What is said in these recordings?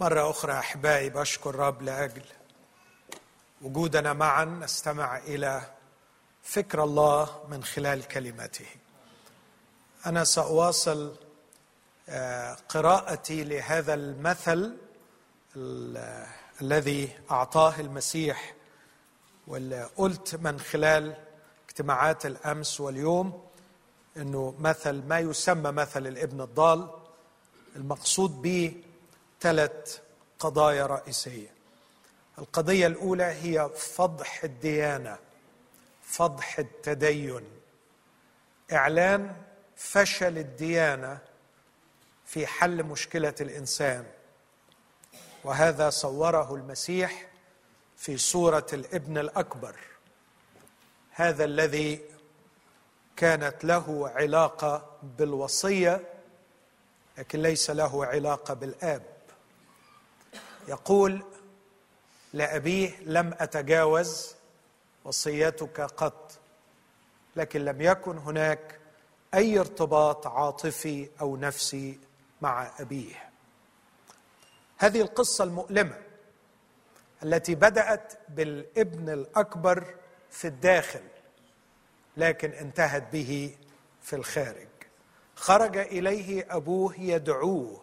مرة أخرى أحبائي بشكر الرب لأجل وجودنا معا نستمع إلى فكر الله من خلال كلمته. أنا سأواصل آه، قراءتي لهذا المثل الذي أعطاه المسيح واللي قلت من خلال اجتماعات الأمس واليوم أنه مثل ما يسمى مثل الابن الضال المقصود به ثلاث قضايا رئيسية. القضية الأولى هي فضح الديانة فضح التدين. إعلان فشل الديانة في حل مشكلة الإنسان. وهذا صوره المسيح في صوره الابن الأكبر. هذا الذي كانت له علاقة بالوصية لكن ليس له علاقة بالآب. يقول لأبيه لم أتجاوز وصيتك قط لكن لم يكن هناك أي ارتباط عاطفي أو نفسي مع أبيه. هذه القصة المؤلمة التي بدأت بالابن الأكبر في الداخل لكن انتهت به في الخارج. خرج إليه أبوه يدعوه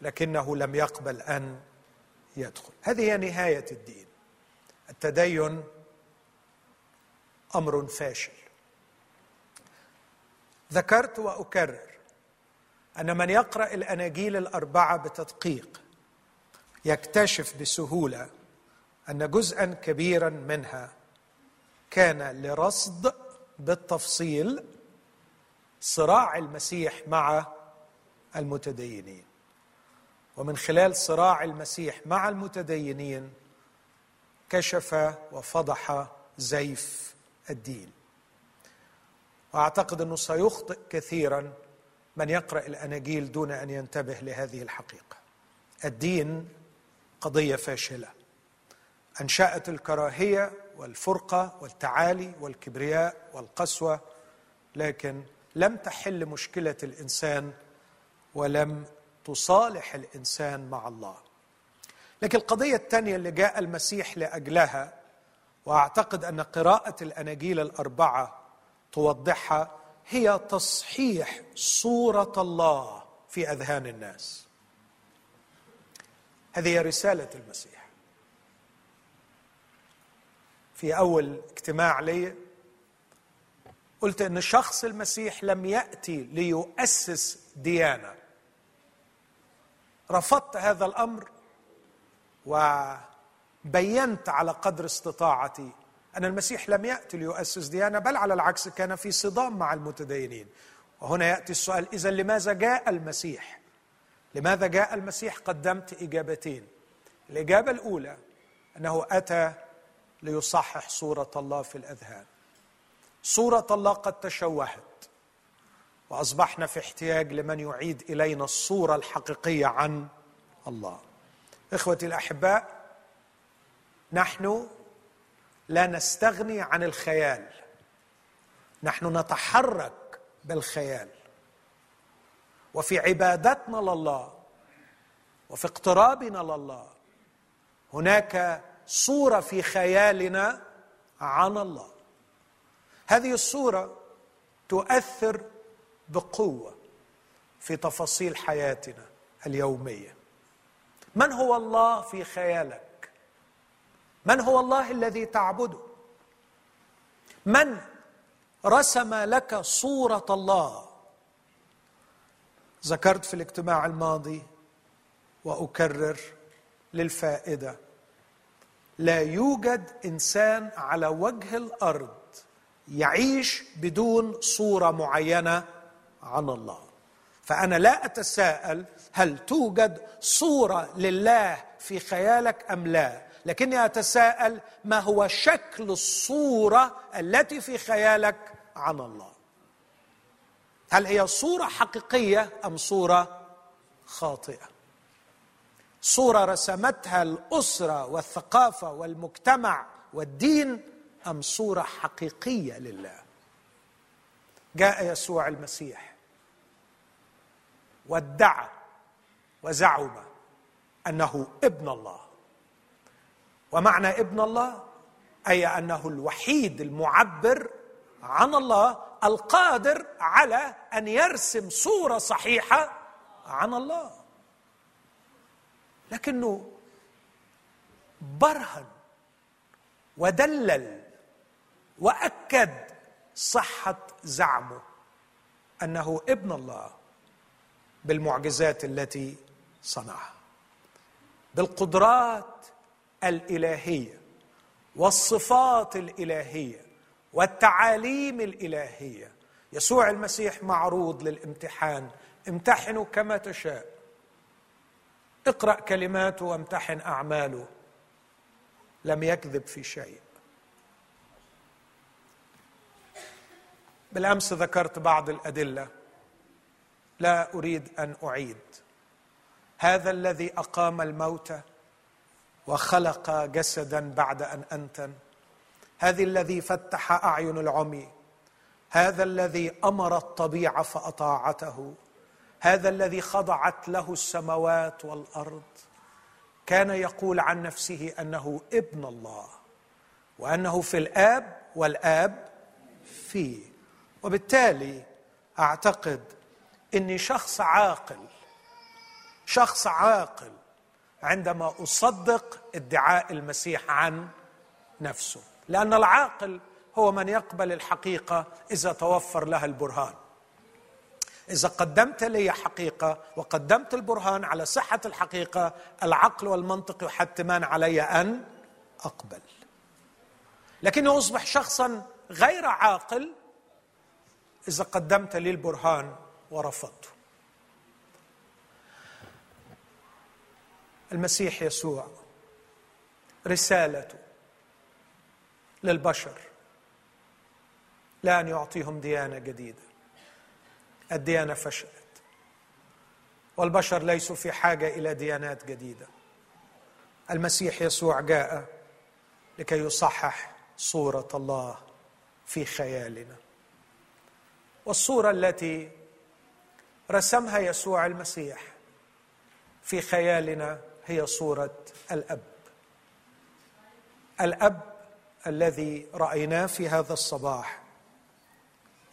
لكنه لم يقبل أن يدخل. هذه هي نهاية الدين. التدين أمر فاشل. ذكرت وأكرر أن من يقرأ الأناجيل الأربعة بتدقيق يكتشف بسهولة أن جزءا كبيرا منها كان لرصد بالتفصيل صراع المسيح مع المتدينين. ومن خلال صراع المسيح مع المتدينين كشف وفضح زيف الدين. وأعتقد أنه سيخطئ كثيرا من يقرأ الأناجيل دون أن ينتبه لهذه الحقيقة. الدين قضية فاشلة. أنشأت الكراهية والفرقة والتعالي والكبرياء والقسوة لكن لم تحل مشكلة الإنسان ولم تصالح الإنسان مع الله. لكن القضية الثانية اللي جاء المسيح لأجلها وأعتقد أن قراءة الأناجيل الأربعة توضحها هي تصحيح صورة الله في أذهان الناس. هذه رسالة المسيح. في أول اجتماع لي قلت إن شخص المسيح لم يأتي ليؤسس ديانة. رفضت هذا الأمر وبينت على قدر استطاعتي. أن المسيح لم يأتي ليؤسس ديانه بل على العكس كان في صدام مع المتدينين. وهنا يأتي السؤال اذا لماذا جاء المسيح؟ لماذا جاء المسيح قدمت إجابتين؟ الإجابة الأولى أنه أتى ليصحح صورة الله في الأذهان. صورة الله قد تشوهت. وأصبحنا في احتياج لمن يعيد إلينا الصورة الحقيقية عن الله. إخوتي الأحباء نحن لا نستغني عن الخيال. نحن نتحرك بالخيال. وفي عبادتنا لله وفي اقترابنا لله هناك صورة في خيالنا عن الله. هذه الصورة تؤثر بقوة في تفاصيل حياتنا اليومية. من هو الله في خيالك؟ من هو الله الذي تعبده؟ من رسم لك صورة الله؟ ذكرت في الاجتماع الماضي وأكرر للفائدة لا يوجد إنسان على وجه الأرض يعيش بدون صورة معينة عن الله. فأنا لا أتساءل هل توجد صورة لله في خيالك أم لا لكني أتساءل ما هو شكل الصورة التي في خيالك عن الله. هل هي صورة حقيقية أم صورة خاطئة؟ صورة رسمتها الأسرة والثقافة والمجتمع والدين أم صورة حقيقية لله؟ جاء يسوع المسيح. وادعى وزعم أنه ابن الله. ومعنى ابن الله أي أنه الوحيد المعبر عن الله القادر على أن يرسم صورة صحيحة عن الله. لكنه برهن ودلل وأكد صحة زعمه أنه ابن الله. بالمعجزات التي صنعها. بالقدرات الإلهية والصفات الإلهية والتعاليم الإلهية. يسوع المسيح معروض للامتحان. امتحنوا كما تشاء. اقرأ كلماته وامتحن أعماله. لم يكذب في شيء. بالأمس ذكرت بعض الأدلة. لا أريد أن أعيد. هذا الذي أقام الموتى وخلق جسدا بعد أن أنتن. هذا الذي فتح أعين العمي. هذا الذي أمر الطبيعة فأطاعته. هذا الذي خضعت له السماوات والأرض. كان يقول عن نفسه أنه ابن الله وأنه في الآب والآب فيه. وبالتالي أعتقد إني شخص عاقل شخص عاقل عندما أصدق ادعاء المسيح عن نفسه لأن العاقل هو من يقبل الحقيقة إذا توفر لها البرهان. إذا قدمت لي حقيقة وقدمت البرهان على صحة الحقيقة العقل والمنطق يحتمان علي أن أقبل. لكني أصبح شخصا غير عاقل إذا قدمت لي البرهان ورفضته المسيح يسوع رسالته للبشر لا أن يعطيهم ديانة جديدة. الديانة فشلت. والبشر ليسوا في حاجة إلى ديانات جديدة. المسيح يسوع جاء لكي يصحح صورة الله في خيالنا. والصورة التي رسمها يسوع المسيح. في خيالنا هي صورة الأب. الأب الذي رأيناه في هذا الصباح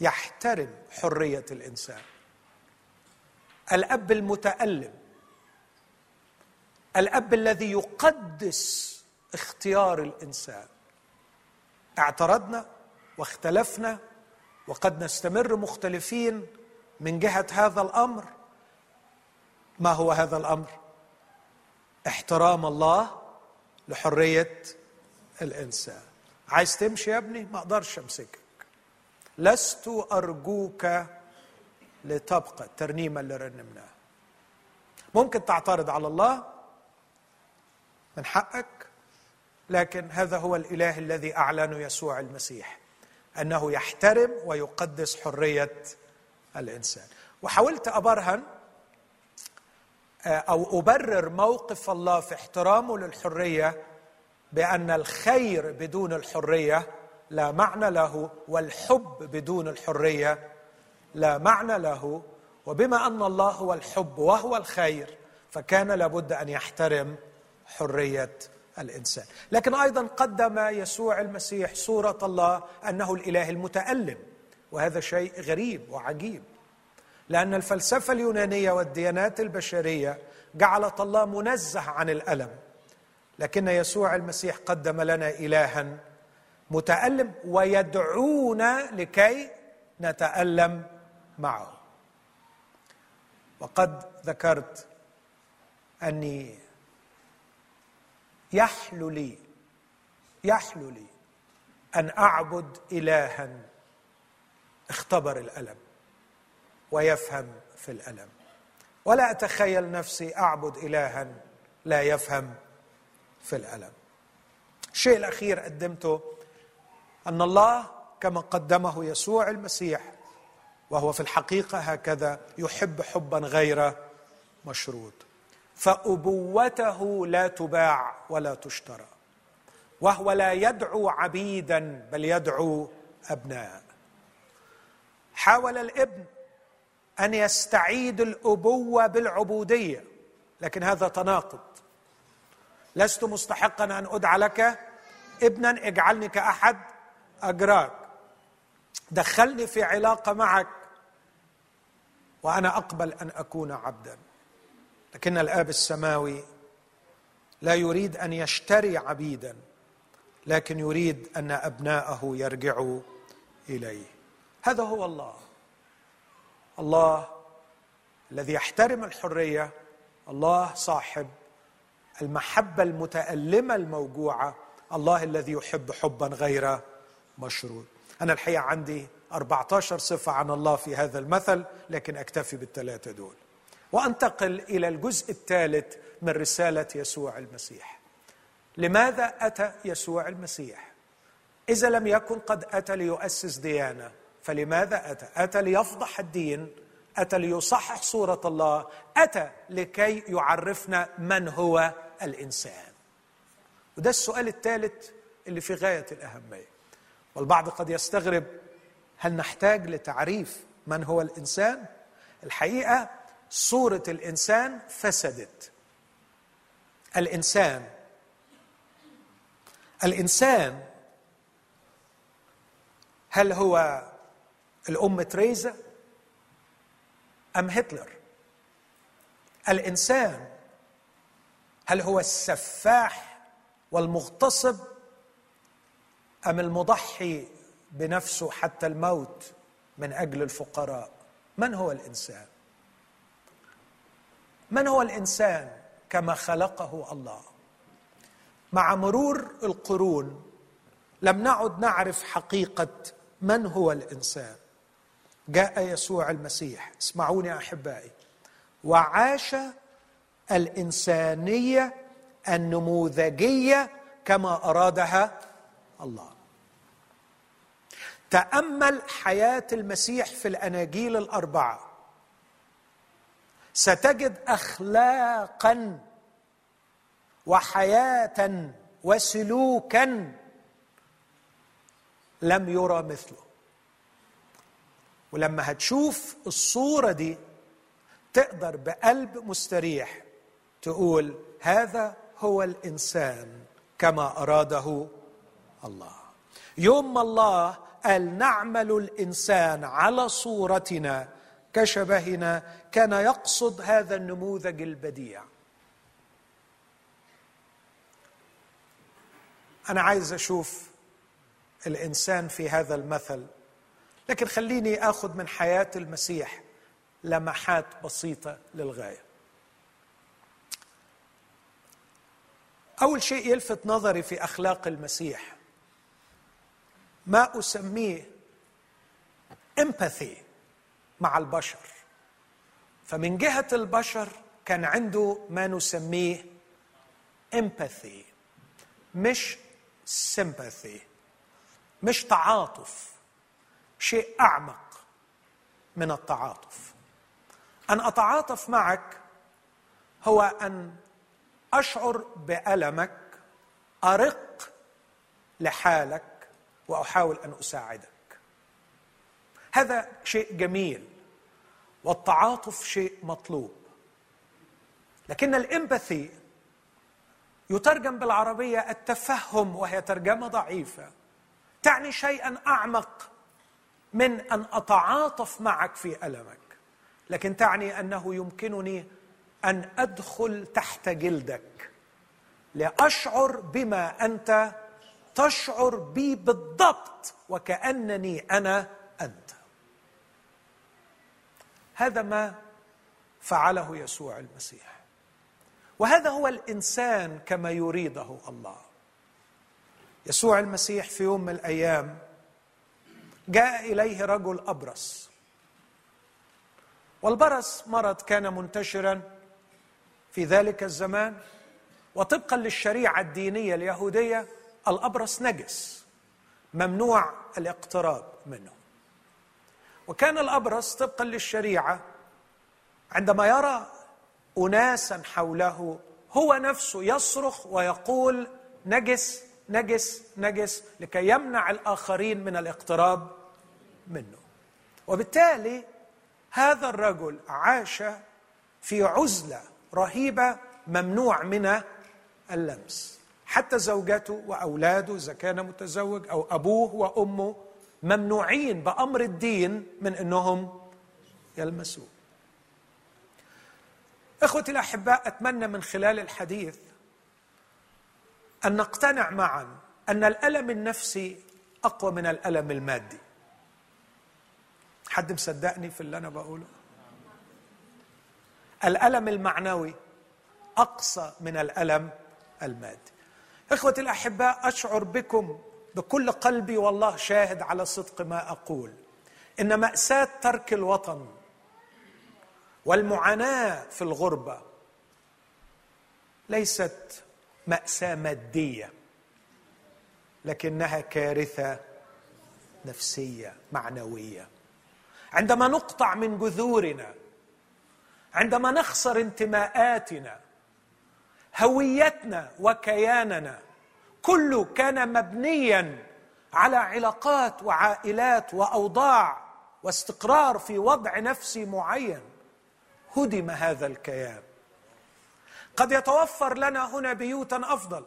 يحترم حرية الإنسان. الأب المتألم. الأب الذي يقدس اختيار الإنسان. اعترضنا واختلفنا وقد نستمر مختلفين من جهة هذا الأمر. ما هو هذا الأمر؟ احترام الله لحرية الإنسان. عايز تمشي يا ابني؟ ما أقدرش أمسكك. لست أرجوك لتبقى الترنيمة اللي رنمناها. ممكن تعترض على الله من حقك لكن هذا هو الإله الذي اعلنه يسوع المسيح أنه يحترم ويقدس حرية الإنسان. وحاولت أبرهن أو أبرر موقف الله في احترامه للحرية بأن الخير بدون الحرية لا معنى له والحب بدون الحرية لا معنى له. وبما أن الله هو الحب وهو الخير فكان لابد أن يحترم حرية الإنسان. لكن أيضا قدم يسوع المسيح صورة الله أنه الإله المتألم وهذا شيء غريب وعجيب. لأن الفلسفة اليونانية والديانات البشرية جعلت الله منزه عن الألم. لكن يسوع المسيح قدم لنا الها متألم ويدعونا لكي نتألم معه. وقد ذكرت أني يحلو لي يحلو لي أن أعبد الها اختبر الألم. ويفهم في الألم. ولا أتخيل نفسي أعبد الها لا يفهم في الألم. الشيء الأخير قدمته أن الله كما قدمه يسوع المسيح وهو في الحقيقة هكذا يحب حبا غير مشروط. فأبوته لا تباع ولا تشترى وهو لا يدعو عبيدا بل يدعو أبناء. حاول الابن أن يستعيد الأبوة بالعبودية لكن هذا تناقض. لست مستحقا أن أدعى لك ابنا اجعلني كأحد أجراك. دخلني في علاقة معك وأنا أقبل أن أكون عبدا. لكن الآب السماوي لا يريد أن يشتري عبيدا لكن يريد أن أبناءه يرجعوا إليه. هذا هو الله. الله الذي يحترم الحرية الله صاحب المحبة المتألمة الموجوعة الله الذي يحب حبا غير مشروط. أنا الحقيقة عندي 14 صفة عن الله في هذا المثل لكن أكتفي بالثلاثة دول. وأنتقل إلى الجزء الثالث من رسالة يسوع المسيح. لماذا أتى يسوع المسيح؟ إذا لم يكن قد أتى ليؤسس ديانة. فلماذا أتى؟ أتى ليفضح الدين أتى ليصحح صورة الله أتى لكي يعرفنا من هو الإنسان. وده السؤال الثالث اللي في غاية الأهمية. والبعض قد يستغرب هل نحتاج لتعريف من هو الإنسان؟ الحقيقة صورة الإنسان فسدت. الإنسان الإنسان هل هو الأم تريزا أم هتلر؟ الإنسان هل هو السفاح والمغتصب أم المضحي بنفسه حتى الموت من أجل الفقراء؟ من هو الإنسان؟ من هو الإنسان كما خلقه الله؟ مع مرور القرون لم نعد نعرف حقيقة من هو الإنسان. جاء يسوع المسيح. اسمعوني أحبائي. وعاش الإنسانية النموذجية كما أرادها الله. تأمل حياة المسيح في الأناجيل الأربعة. ستجد اخلاقا وحياة وسلوكا لم يرى مثله. ولما هتشوف الصورة دي تقدر بقلب مستريح تقول هذا هو الإنسان كما أراده الله. يوم ما الله قال نعمل الإنسان على صورتنا كشبهنا كان يقصد هذا النموذج البديع. أنا عايز أشوف الإنسان في هذا المثل لكن خليني آخذ من حياة المسيح لمحات بسيطة للغاية. أول شيء يلفت نظري في أخلاق المسيح. ما أسميه امباثي مع البشر. فمن جهة البشر كان عنده ما نسميه امباثي مش سيمباثي مش تعاطف. شيء أعمق من التعاطف. أن أتعاطف معك هو أن أشعر بألمك أرق لحالك وأحاول أن أساعدك. هذا شيء جميل والتعاطف شيء مطلوب. لكن الإمباثي يترجم بالعربية التفهم وهي ترجمة ضعيفة تعني شيئا أعمق من أن أتعاطف معك في ألمك. لكن تعني أنه يمكنني أن أدخل تحت جلدك لأشعر بما أنت تشعر بي بالضبط وكأنني أنا أنت. هذا ما فعله يسوع المسيح. وهذا هو الإنسان كما يريده الله. يسوع المسيح في يوم من الأيام جاء إليه رجل أبرص. والبرص مرض كان منتشرا في ذلك الزمان وطبقا للشريعة الدينية اليهودية الأبرص نجس ممنوع الاقتراب منه. وكان الأبرص طبقا للشريعة عندما يرى اناسا حوله هو نفسه يصرخ ويقول نجس نجس نجس لكي يمنع الآخرين من الاقتراب. منه. وبالتالي هذا الرجل عاش في عزلة رهيبة ممنوع من اللمس. حتى زوجته وأولاده إذا كان متزوج أو أبوه وأمه ممنوعين بأمر الدين من إنهم يلمسوه. إخوتي الأحباء أتمنى من خلال الحديث أن نقتنع معا أن الألم النفسي أقوى من الألم المادي. حد مصدقني في اللي أنا بقوله؟ الألم المعنوي أقصى من الألم المادي. إخوتي الأحباء أشعر بكم بكل قلبي والله شاهد على صدق ما أقول. إن مأساة ترك الوطن والمعاناة في الغربة ليست مأساة مادية لكنها كارثة نفسية معنوية. عندما نقطع من جذورنا عندما نخسر انتماءاتنا هويتنا وكياننا كله كان مبنيا على علاقات وعائلات وأوضاع واستقرار في وضع نفسي معين هدم هذا الكيان. قد يتوفر لنا هنا بيوتا أفضل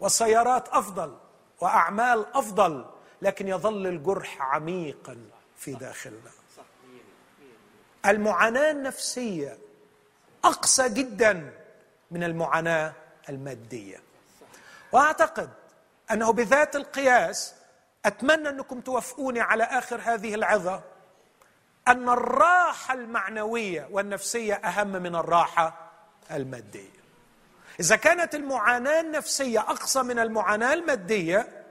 وسيارات أفضل وأعمال أفضل لكن يظل الجرح عميقا. في داخلنا. المعاناة النفسية اقسى جدا من المعاناة المادية. وأعتقد أنه بذات القياس أتمنى أنكم توافقوني على آخر هذه العظة أن الراحة المعنوية والنفسية أهم من الراحة المادية. إذا كانت المعاناة النفسية أقصى من المعاناة المادية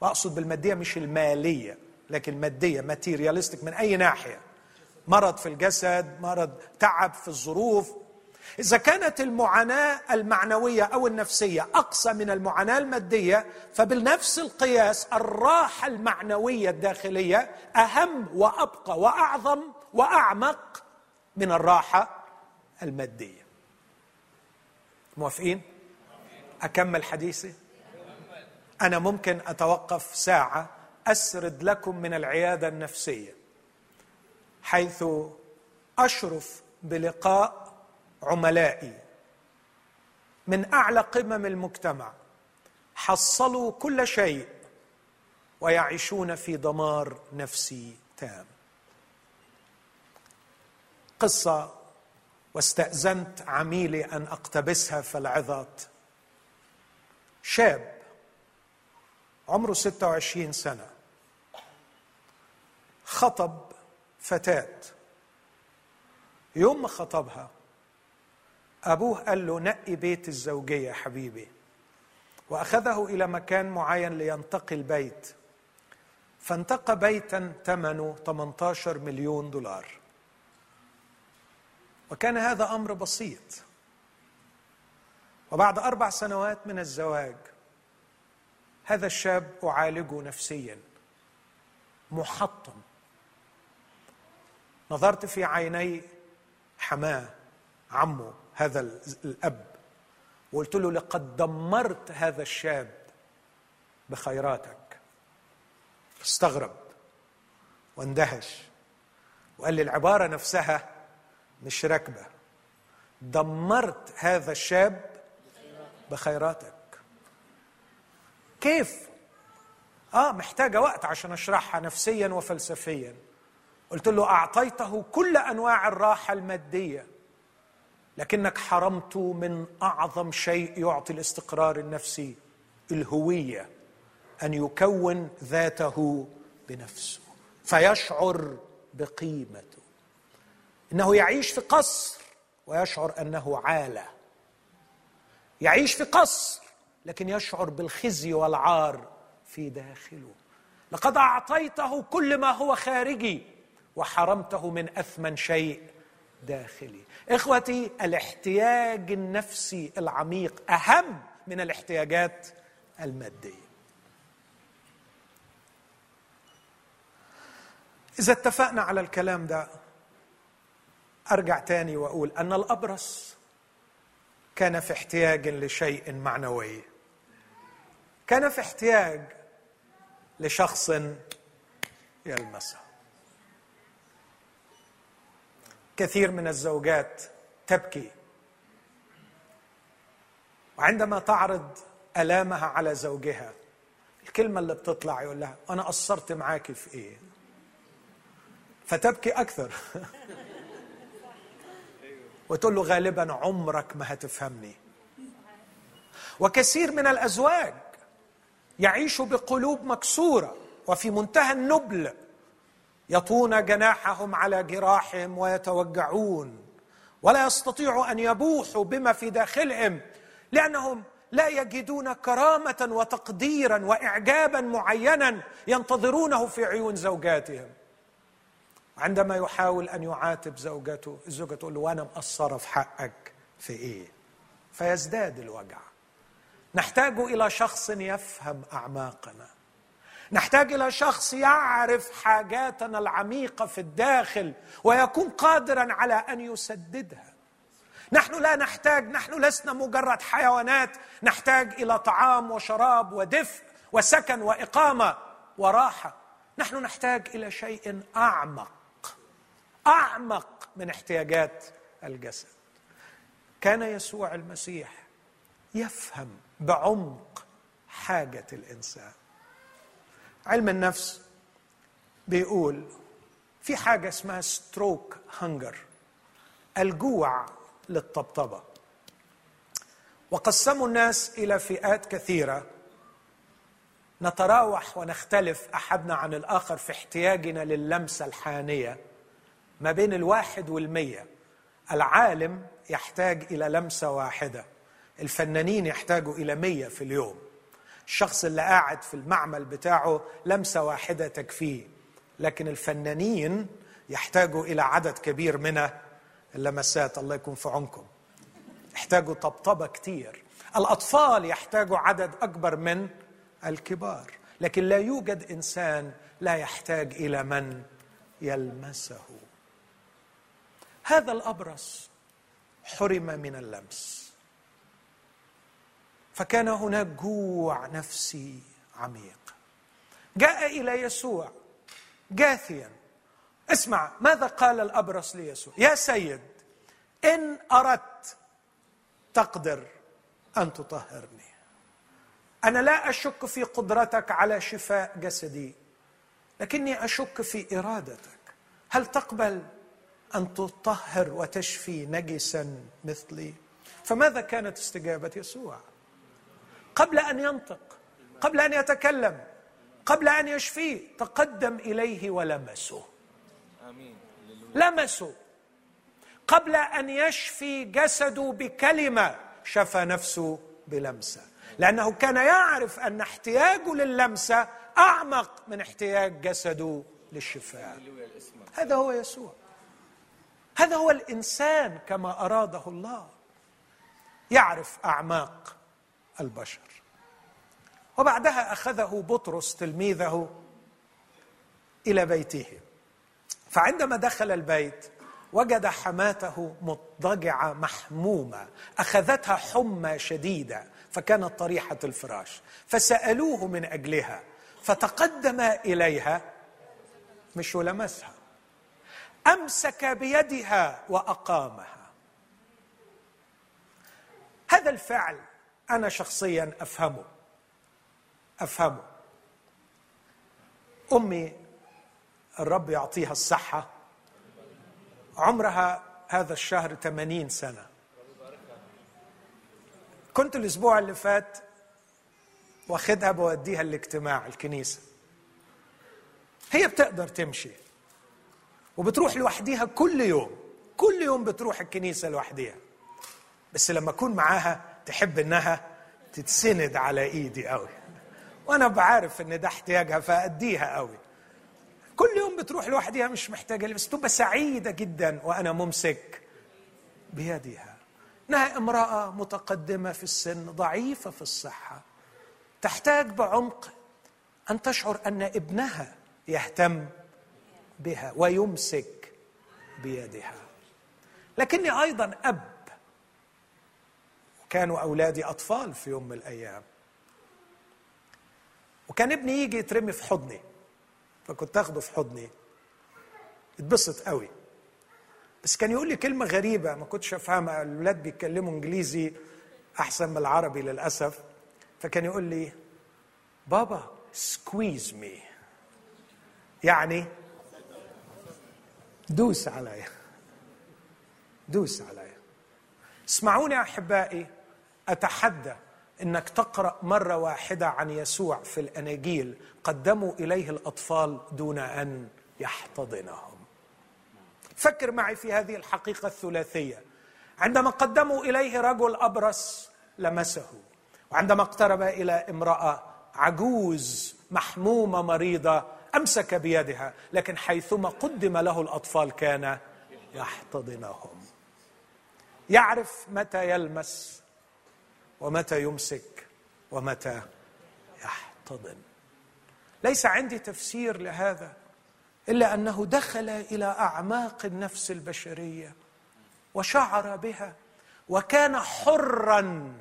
وأقصد بالمادية مش المالية لكن الماديه ماتيرياليستيك من أي ناحية. مرض في الجسد مرض تعب في الظروف. إذا كانت المعاناة المعنوية أو النفسية أقصى من المعاناة المادية فبنفس القياس الراحة المعنوية الداخلية أهم وأبقى وأعظم وأعمق من الراحة المادية. موافقين؟ أكمل حديثي؟ أنا ممكن أتوقف ساعة أسرد لكم من العيادة النفسية حيث أشرف بلقاء عملائي. من أعلى قمم المجتمع حصلوا كل شيء ويعيشون في دمار نفسي تام. قصة واستأذنت عميلي أن أقتبسها في العظات. شاب عمره 26 سنة. خطب فتاة. يوم ما خطبها أبوه قال له نقي بيت الزوجية حبيبي. وأخذه إلى مكان معين لينتقي البيت فانتقى بيتا ثمنه 18 مليون دولار. وكان هذا أمر بسيط. وبعد أربع سنوات من الزواج هذا الشاب أعالجه نفسيا. محطم. نظرت في عيني حماة عمه هذا الأب. وقلت له لقد دمرت هذا الشاب بخيراتك. استغرب واندهش. وقال لي العبارة نفسها مش راكبة. دمرت هذا الشاب بخيراتك. كيف؟ آه محتاجة وقت عشان أشرحها نفسيا وفلسفيا. قلت له أعطيته كل أنواع الراحة المادية لكنك حرمته من أعظم شيء يعطي الاستقرار النفسي الهوية أن يكون ذاته بنفسه فيشعر بقيمته. إنه يعيش في قصر ويشعر أنه عالة. يعيش في قصر لكن يشعر بالخزي والعار في داخله. لقد أعطيته كل ما هو خارجي. وحرمته من أثمن شيء داخلي. إخوتي الاحتياج النفسي العميق أهم من الاحتياجات المادية. إذا اتفقنا على الكلام ده أرجع تاني وأقول أن الأبرص كان في احتياج لشيء معنوي. كان في احتياج لشخص يلمسه. كثير من الزوجات تبكي. عندما تعرض ألامها على زوجها الكلمة اللي بتطلع يقول لها أنا قصرت معاكي في إيه؟ فتبكي أكثر. وتقول له غالبا عمرك ما هتفهمني. وكثير من الأزواج يعيشوا بقلوب مكسورة وفي منتهى النبل يطون جناحهم على جراحهم ويتوجعون ولا يستطيعوا أن يبوحوا بما في داخلهم لأنهم لا يجدون كرامة وتقديرا واعجابا معينا ينتظرونه في عيون زوجاتهم. عندما يحاول أن يعاتب زوجته الزوجة تقول له وأنا مقصرة في حقك في إيه؟ فيزداد الوجع. نحتاج إلى شخص يفهم أعماقنا. نحتاج إلى شخص يعرف حاجاتنا العميقة في الداخل ويكون قادرا على أن يسددها. نحن لا نحتاج نحن لسنا مجرد حيوانات نحتاج إلى طعام وشراب ودفء وسكن وإقامة وراحة. نحن نحتاج إلى شيء أعمق أعمق من احتياجات الجسد. كان يسوع المسيح يفهم بعمق حاجة الإنسان. علم النفس بيقول في حاجة اسمها ستروك هنجر الجوع للطبطبة. وقسموا الناس إلى فئات كثيرة. نتراوح ونختلف أحدنا عن الآخر في احتياجنا للمسه الحانية. ما بين الواحد والمية. العالم يحتاج إلى لمسة واحدة. الفنانين يحتاجوا إلى مية في اليوم. الشخص اللي قاعد في المعمل بتاعه لمسة واحدة تكفيه. لكن الفنانين يحتاجوا إلى عدد كبير من اللمسات الله يكون في عونكم. يحتاجوا طبطبة كتير. الأطفال يحتاجوا عدد أكبر من الكبار. لكن لا يوجد إنسان لا يحتاج إلى من يلمسه. هذا الأبرص حرم من اللمس. فكان هناك جوع نفسي عميق. جاء إلى يسوع جاثيا. اسمع ماذا قال الأبرص ليسوع. يا سيد إن أردت تقدر أن تطهرني. أنا لا أشك في قدرتك على شفاء جسدي لكني أشك في إرادتك. هل تقبل أن تطهر وتشفي نجسا مثلي؟ فماذا كانت استجابة يسوع؟ قبل أن ينطق قبل أن يتكلم قبل أن يشفيه تقدم إليه ولمسه. آمين. لمسه. قبل أن يشفي جسده بكلمة شفى نفسه بلمسة. لأنه كان يعرف أن احتياجه للمسه أعمق من احتياج جسده للشفاء. هذا هو يسوع. هذا هو الإنسان كما أراده الله. يعرف أعماق البشر. وبعدها أخذه بطرس تلميذه إلى بيته. فعندما دخل البيت وجد حماته مضطجعة محمومة. أخذتها حمى شديدة فكانت طريحة الفراش. فسألوه من أجلها فتقدم إليها مش ولمسها أمسك بيدها وأقامها. هذا الفعل أنا شخصيا أفهمه. أفهمه. أمي الرب يعطيها الصحة. عمرها هذا الشهر 80 سنة. كنت الأسبوع اللي فات واخدها بوديها الاجتماع الكنيسة. هي بتقدر تمشي. وبتروح لوحديها كل يوم. كل يوم بتروح الكنيسة لوحديها. بس لما أكون معاها تحب إنها تتسند على إيدي قوي وأنا بعرف إن ده احتياجها فأديها قوي كل يوم بتروح لوحديها مش محتاجة بس تبقى سعيدة جدا وأنا ممسك بيدها إنها امرأة متقدمة في السن ضعيفة في الصحة. تحتاج بعمق أن تشعر أن ابنها يهتم بها ويمسك بيدها. لكني أيضا أب وكانوا أولادي أطفال في يوم من الأيام. وكان ابني يجي يترمي في حضني فكنت أخده في حضني. يتبسط قوي. بس كان يقول لي كلمة غريبة ما كنتش أفهمها. الولاد بيتكلموا إنجليزي أحسن من العربي للأسف. فكان يقول لي بابا squeeze me يعني دوس علي دوس علي اسمعوني أحبائي أتحدى إنك تقرأ مرة واحدة عن يسوع في الأناجيل قدموا إليه الأطفال دون أن يحتضنهم. فكر معي في هذه الحقيقة الثلاثية. عندما قدموا إليه رجل أبرص لمسه وعندما اقترب إلى امرأة عجوز محمومة مريضة أمسك بيدها لكن حيثما قدم له الأطفال كان يحتضنهم. يعرف متى يلمس ومتى يمسك ومتى يحتضن. ليس عندي تفسير لهذا إلا أنه دخل إلى أعماق النفس البشرية وشعر بها وكان حرا.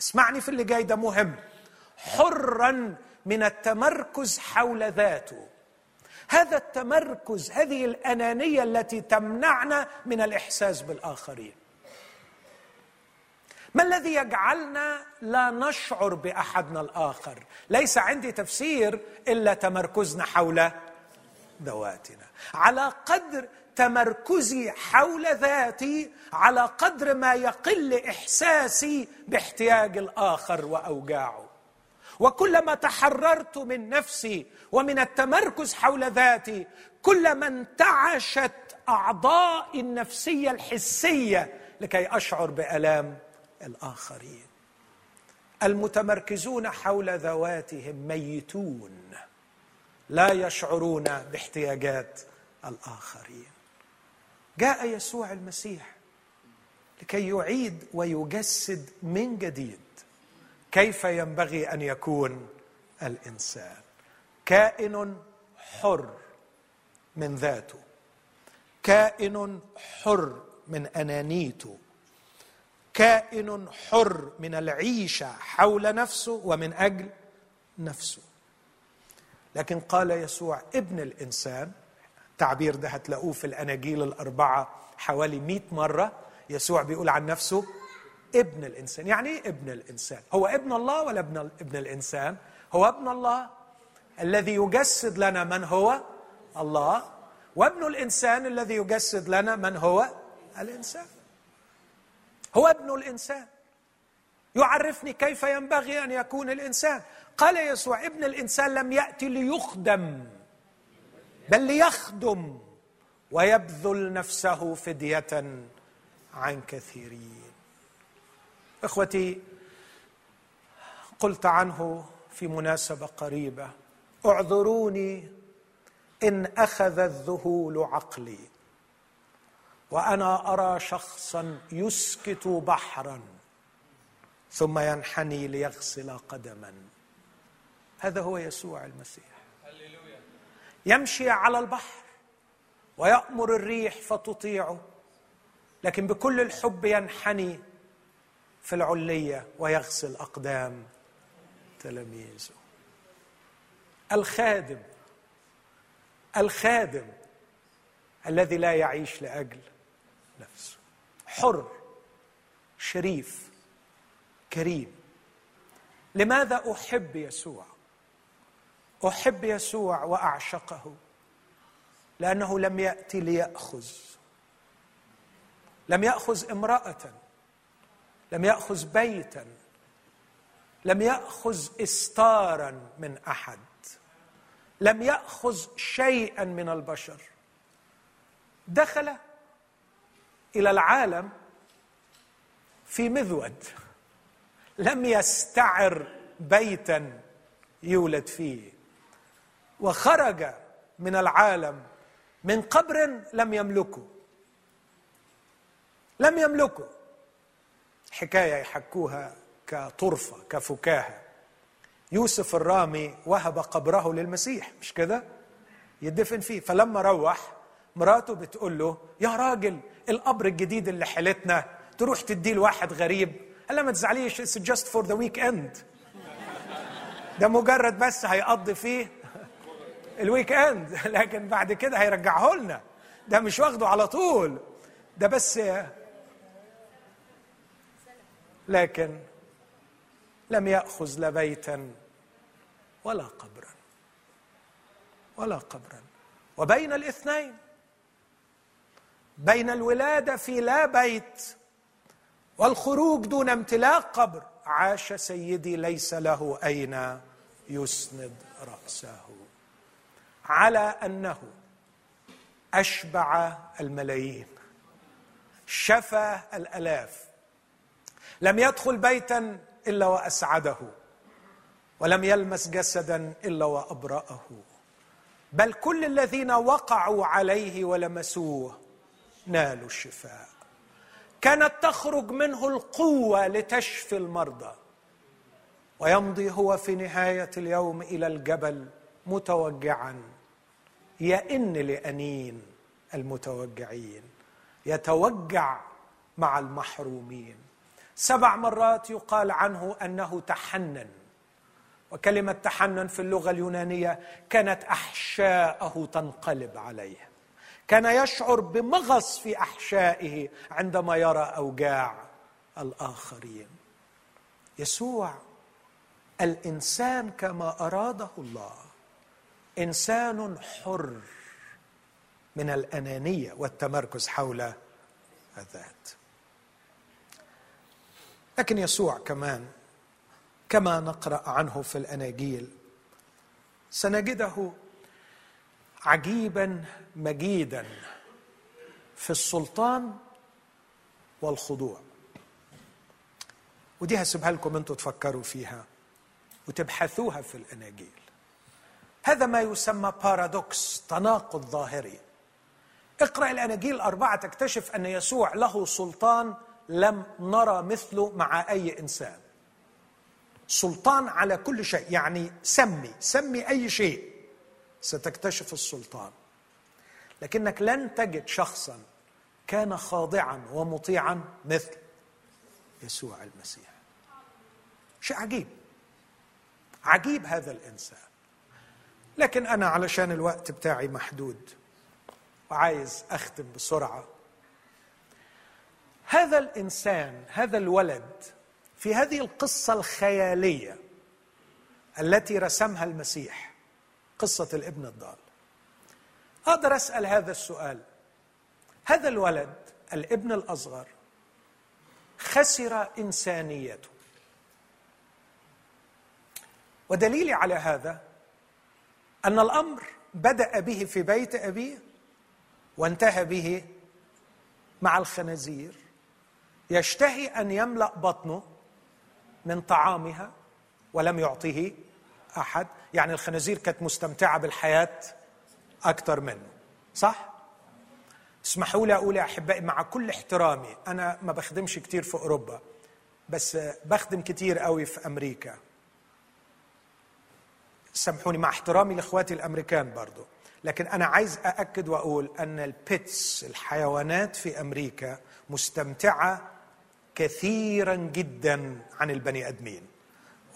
اسمعني في اللي جاي ده مهم. حرا من التمركز حول ذاته. هذا التمركز هذه الأنانية التي تمنعنا من الإحساس بالآخرين. ما الذي يجعلنا لا نشعر بأحدنا الآخر؟ ليس عندي تفسير إلا تمركزنا حول ذواتنا. على قدر تمركزي حول ذاتي على قدر ما يقل إحساسي باحتياج الآخر وأوجاعه. وكلما تحررت من نفسي ومن التمركز حول ذاتي كلما انتعشت أعضائي النفسية الحسية لكي أشعر بألام الآخرين. المتمركزون حول ذواتهم ميتون لا يشعرون باحتياجات الآخرين. جاء يسوع المسيح لكي يعيد ويجسد من جديد كيف ينبغي أن يكون الإنسان. كائن حر من ذاته كائن حر من أنانيته كائن حر من العيشه حول نفسه ومن أجل نفسه. لكن قال يسوع ابن الإنسان التعبير ده هتلاقوه في الأناجيل الأربعة حوالي مئة مرة يسوع بيقول عن نفسه ابن الإنسان. يعني إيه ابن الإنسان؟ هو ابن الله ولا ابن ابن الإنسان؟ هو ابن الله الذي يجسد لنا من هو الله وابن الإنسان الذي يجسد لنا من هو الإنسان. هو ابن الإنسان. يعرفني كيف ينبغي أن يكون الإنسان. قال يسوع ابن الإنسان لم ياتي ليخدم بل ليخدم ويبذل نفسه فدية عن كثيرين. إخوتي قلت عنه في مناسبة قريبة. اعذروني إن أخذ الذهول عقلي. وأنا أرى شخصا يسكت بحرا ثم ينحني ليغسل قدما. هذا هو يسوع المسيح. يمشي على البحر ويأمر الريح فتطيعه لكن بكل الحب ينحني في العلية ويغسل أقدام تلاميذه. الخادم الخادم الذي لا يعيش لأجل نفسه. حر شريف كريم. لماذا أحب يسوع؟ أحب يسوع وأعشقه لأنه لم يأتي ليأخذ. لم يأخذ امرأة لم يأخذ بيتا لم يأخذ استارا من أحد لم يأخذ شيئا من البشر. دخل إلى العالم في مذود لم يستعر بيتا يولد فيه وخرج من العالم من قبر لم يملكه. لم يملكه. حكاية يحكوها كطرفة كفكاهة. يوسف الرامي وهب قبره للمسيح مش كده؟ يدفن فيه. فلما روح مراته بتقول له يا راجل القبر الجديد اللي حيلتنا تروح تديه لواحد غريب. قال لها ما تزعليش it's just for the weekend ده مجرد بس هيقضي فيه ال weekend لكن بعد كده هيرجعه لنا. ده مش واخده على طول. ده بس لكن لم يأخذ لا بيتا ولا قبرا. ولا قبرا. وبين الاثنين. بين الولادة في لا بيت والخروج دون امتلاك قبر. عاش سيدي ليس له أين يسند رأسه. على أنه أشبع الملايين شفى الألاف. لم يدخل بيتا إلا وأسعده ولم يلمس جسدا إلا وأبرأه. بل كل الذين وقعوا عليه ولمسوه نالوا الشفاء. كانت تخرج منه القوة لتشفي المرضى. ويمضي هو في نهاية اليوم إلى الجبل متوجعا. يئن لأنين المتوجعين. يتوجع مع المحرومين. سبع مرات يقال عنه أنه تحنن. وكلمة تحنن في اللغة اليونانية كانت أحشاءه تنقلب عليه. كان يشعر بمغص في أحشائه عندما يرى أوجاع الآخرين. يسوع الإنسان كما أراده الله إنسان حر من الأنانية والتمركز حول الذات. لكن يسوع كمان كما نقرأ عنه في الأناجيل سنجده عجيبا مجيدا في السلطان والخضوع. ودي هسيبها لكم أنتوا تفكروا فيها وتبحثوها في الإناجيل. هذا ما يسمى بارادوكس تناقض ظاهري. اقرأ الإناجيل الاربعه تكتشف أن يسوع له سلطان لم نرى مثله مع أي إنسان. سلطان على كل شيء يعني سمي سمي أي شيء ستكتشف السلطان. لكنك لن تجد شخصا كان خاضعا ومطيعا مثل يسوع المسيح. شيء عجيب. عجيب هذا الإنسان. لكن أنا علشان الوقت بتاعي محدود وعايز أختم بسرعة. هذا الإنسان هذا الولد في هذه القصة الخيالية التي رسمها المسيح قصة الابن الضال. أقدر أسأل هذا السؤال. هذا الولد الابن الأصغر خسر إنسانيته. ودليلي على هذا أن الأمر بدأ به في بيت أبيه وانتهى به مع الخنازير. يشتهي أن يملأ بطنه من طعامها ولم يعطه أحد. يعني الخنازير كانت مستمتعة بالحياة أكثر منه. صح؟ اسمحوا لي أقول يا أحبائي مع كل احترامي أنا ما بخدمش كتير في أوروبا بس بخدم كتير قوي في أمريكا. سامحوني مع احترامي لإخواتي الأمريكان برضو. لكن أنا عايز أأكد وأقول أن البيتس الحيوانات في أمريكا مستمتعة كثيرا جدا عن البني آدمين.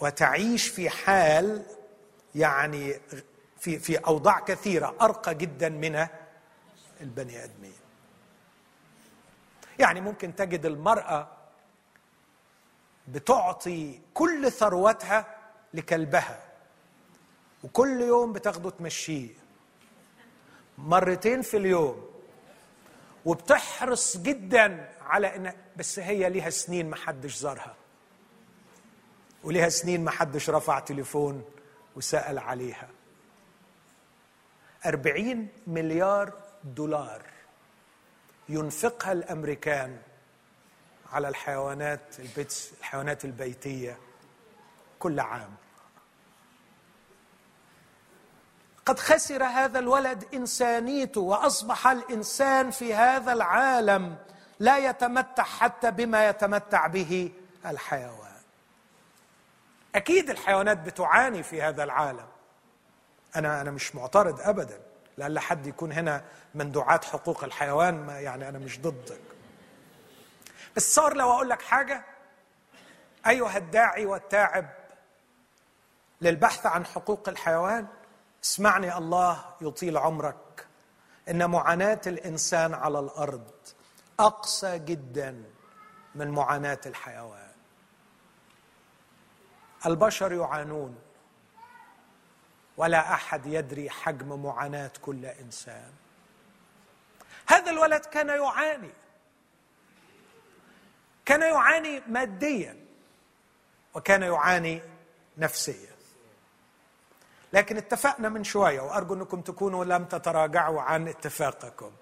وتعيش في حال يعني في في أوضاع كثيرة أرقى جدا من البني آدمين. يعني ممكن تجد المرأة بتعطي كل ثروتها لكلبها وكل يوم بتاخده تمشيه. مرتين في اليوم. وبتحرص جدا على إن بس هي ليها سنين ما حدش زارها. وليها سنين ما حدش رفع تليفون وسأل عليها. أربعين مليار دولار ينفقها الأمريكان على الحيوانات البيتس الحيوانات البيتية كل عام. قد خسر هذا الولد إنسانيته وأصبح الإنسان في هذا العالم لا يتمتع حتى بما يتمتع به الحيوان. أكيد الحيوانات بتعاني في هذا العالم. أنا أنا مش معترض ابدا. لعل حد يكون هنا من دعاة حقوق الحيوان ما يعني أنا مش ضدك. بس صار لو أقول لك حاجة أيها الداعي والتاعب للبحث عن حقوق الحيوان اسمعني الله يطيل عمرك. إن معاناة الإنسان على الأرض اقسى جدا من معاناة الحيوان. البشر يعانون. ولا أحد يدري حجم معاناة كل إنسان. هذا الولد كان يعاني. كان يعاني ماديا وكان يعاني نفسيا. لكن اتفقنا من شوية وأرجو أنكم تكونوا لم تتراجعوا عن اتفاقكم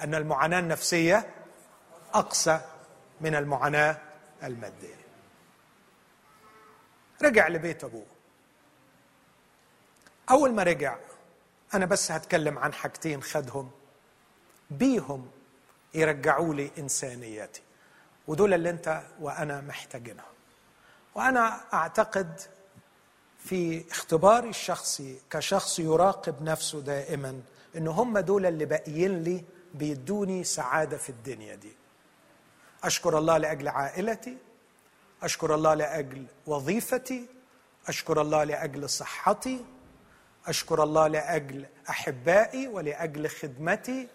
أن المعاناة النفسية اقسى من المعاناة المادية. رجع لبيت أبوه. أول ما رجع أنا بس هتكلم عن حاجتين خدهم بيهم يرجعوا لي انسانيتي ودول اللي أنت وأنا محتاجينها وأنا أعتقد في اختباري الشخصي كشخص يراقب نفسه دائما ان هم دول اللي باقيين لي بيدوني سعادة في الدنيا دي. أشكر الله لأجل عائلتي أشكر الله لأجل وظيفتي أشكر الله لأجل صحتي أشكر الله لأجل أحبائي ولأجل خدمتي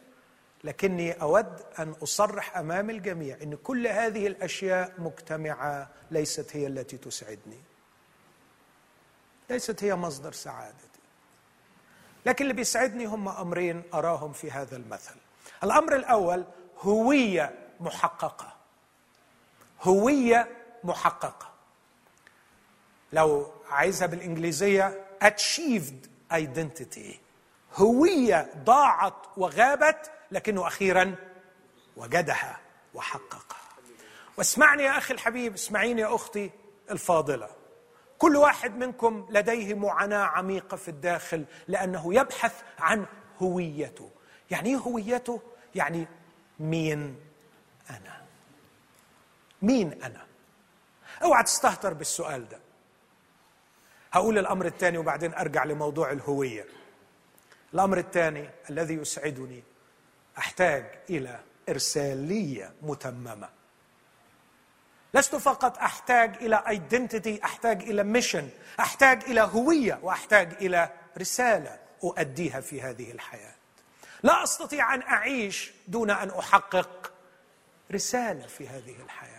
لكني أود أن أصرح أمام الجميع إن كل هذه الأشياء مجتمعة ليست هي التي تسعدني. ليست هي مصدر سعادتي. لكن اللي بيسعدني هم أمرين أراهم في هذا المثل. الأمر الأول هوية محققة. هوية محققة. لو عايزها بالإنجليزية achieved identity. هوية ضاعت وغابت لكنه أخيرا وجدها وحققها. واسمعني يا أخي الحبيب اسمعيني يا أختي الفاضلة. كل واحد منكم لديه معاناة عميقة في الداخل لأنه يبحث عن هويته. يعني إيه هويته؟ يعني مين أنا؟ مين أنا؟ أوعى تستهتر بالسؤال ده. هقول الأمر الثاني وبعدين أرجع لموضوع الهوية. الأمر الثاني الذي يسعدني أحتاج إلى إرسالية متممة. لست فقط أحتاج إلى identity أحتاج إلى mission أحتاج إلى هوية وأحتاج إلى رسالة أؤديها في هذه الحياة. لا أستطيع أن أعيش دون أن أحقق رسالة في هذه الحياة.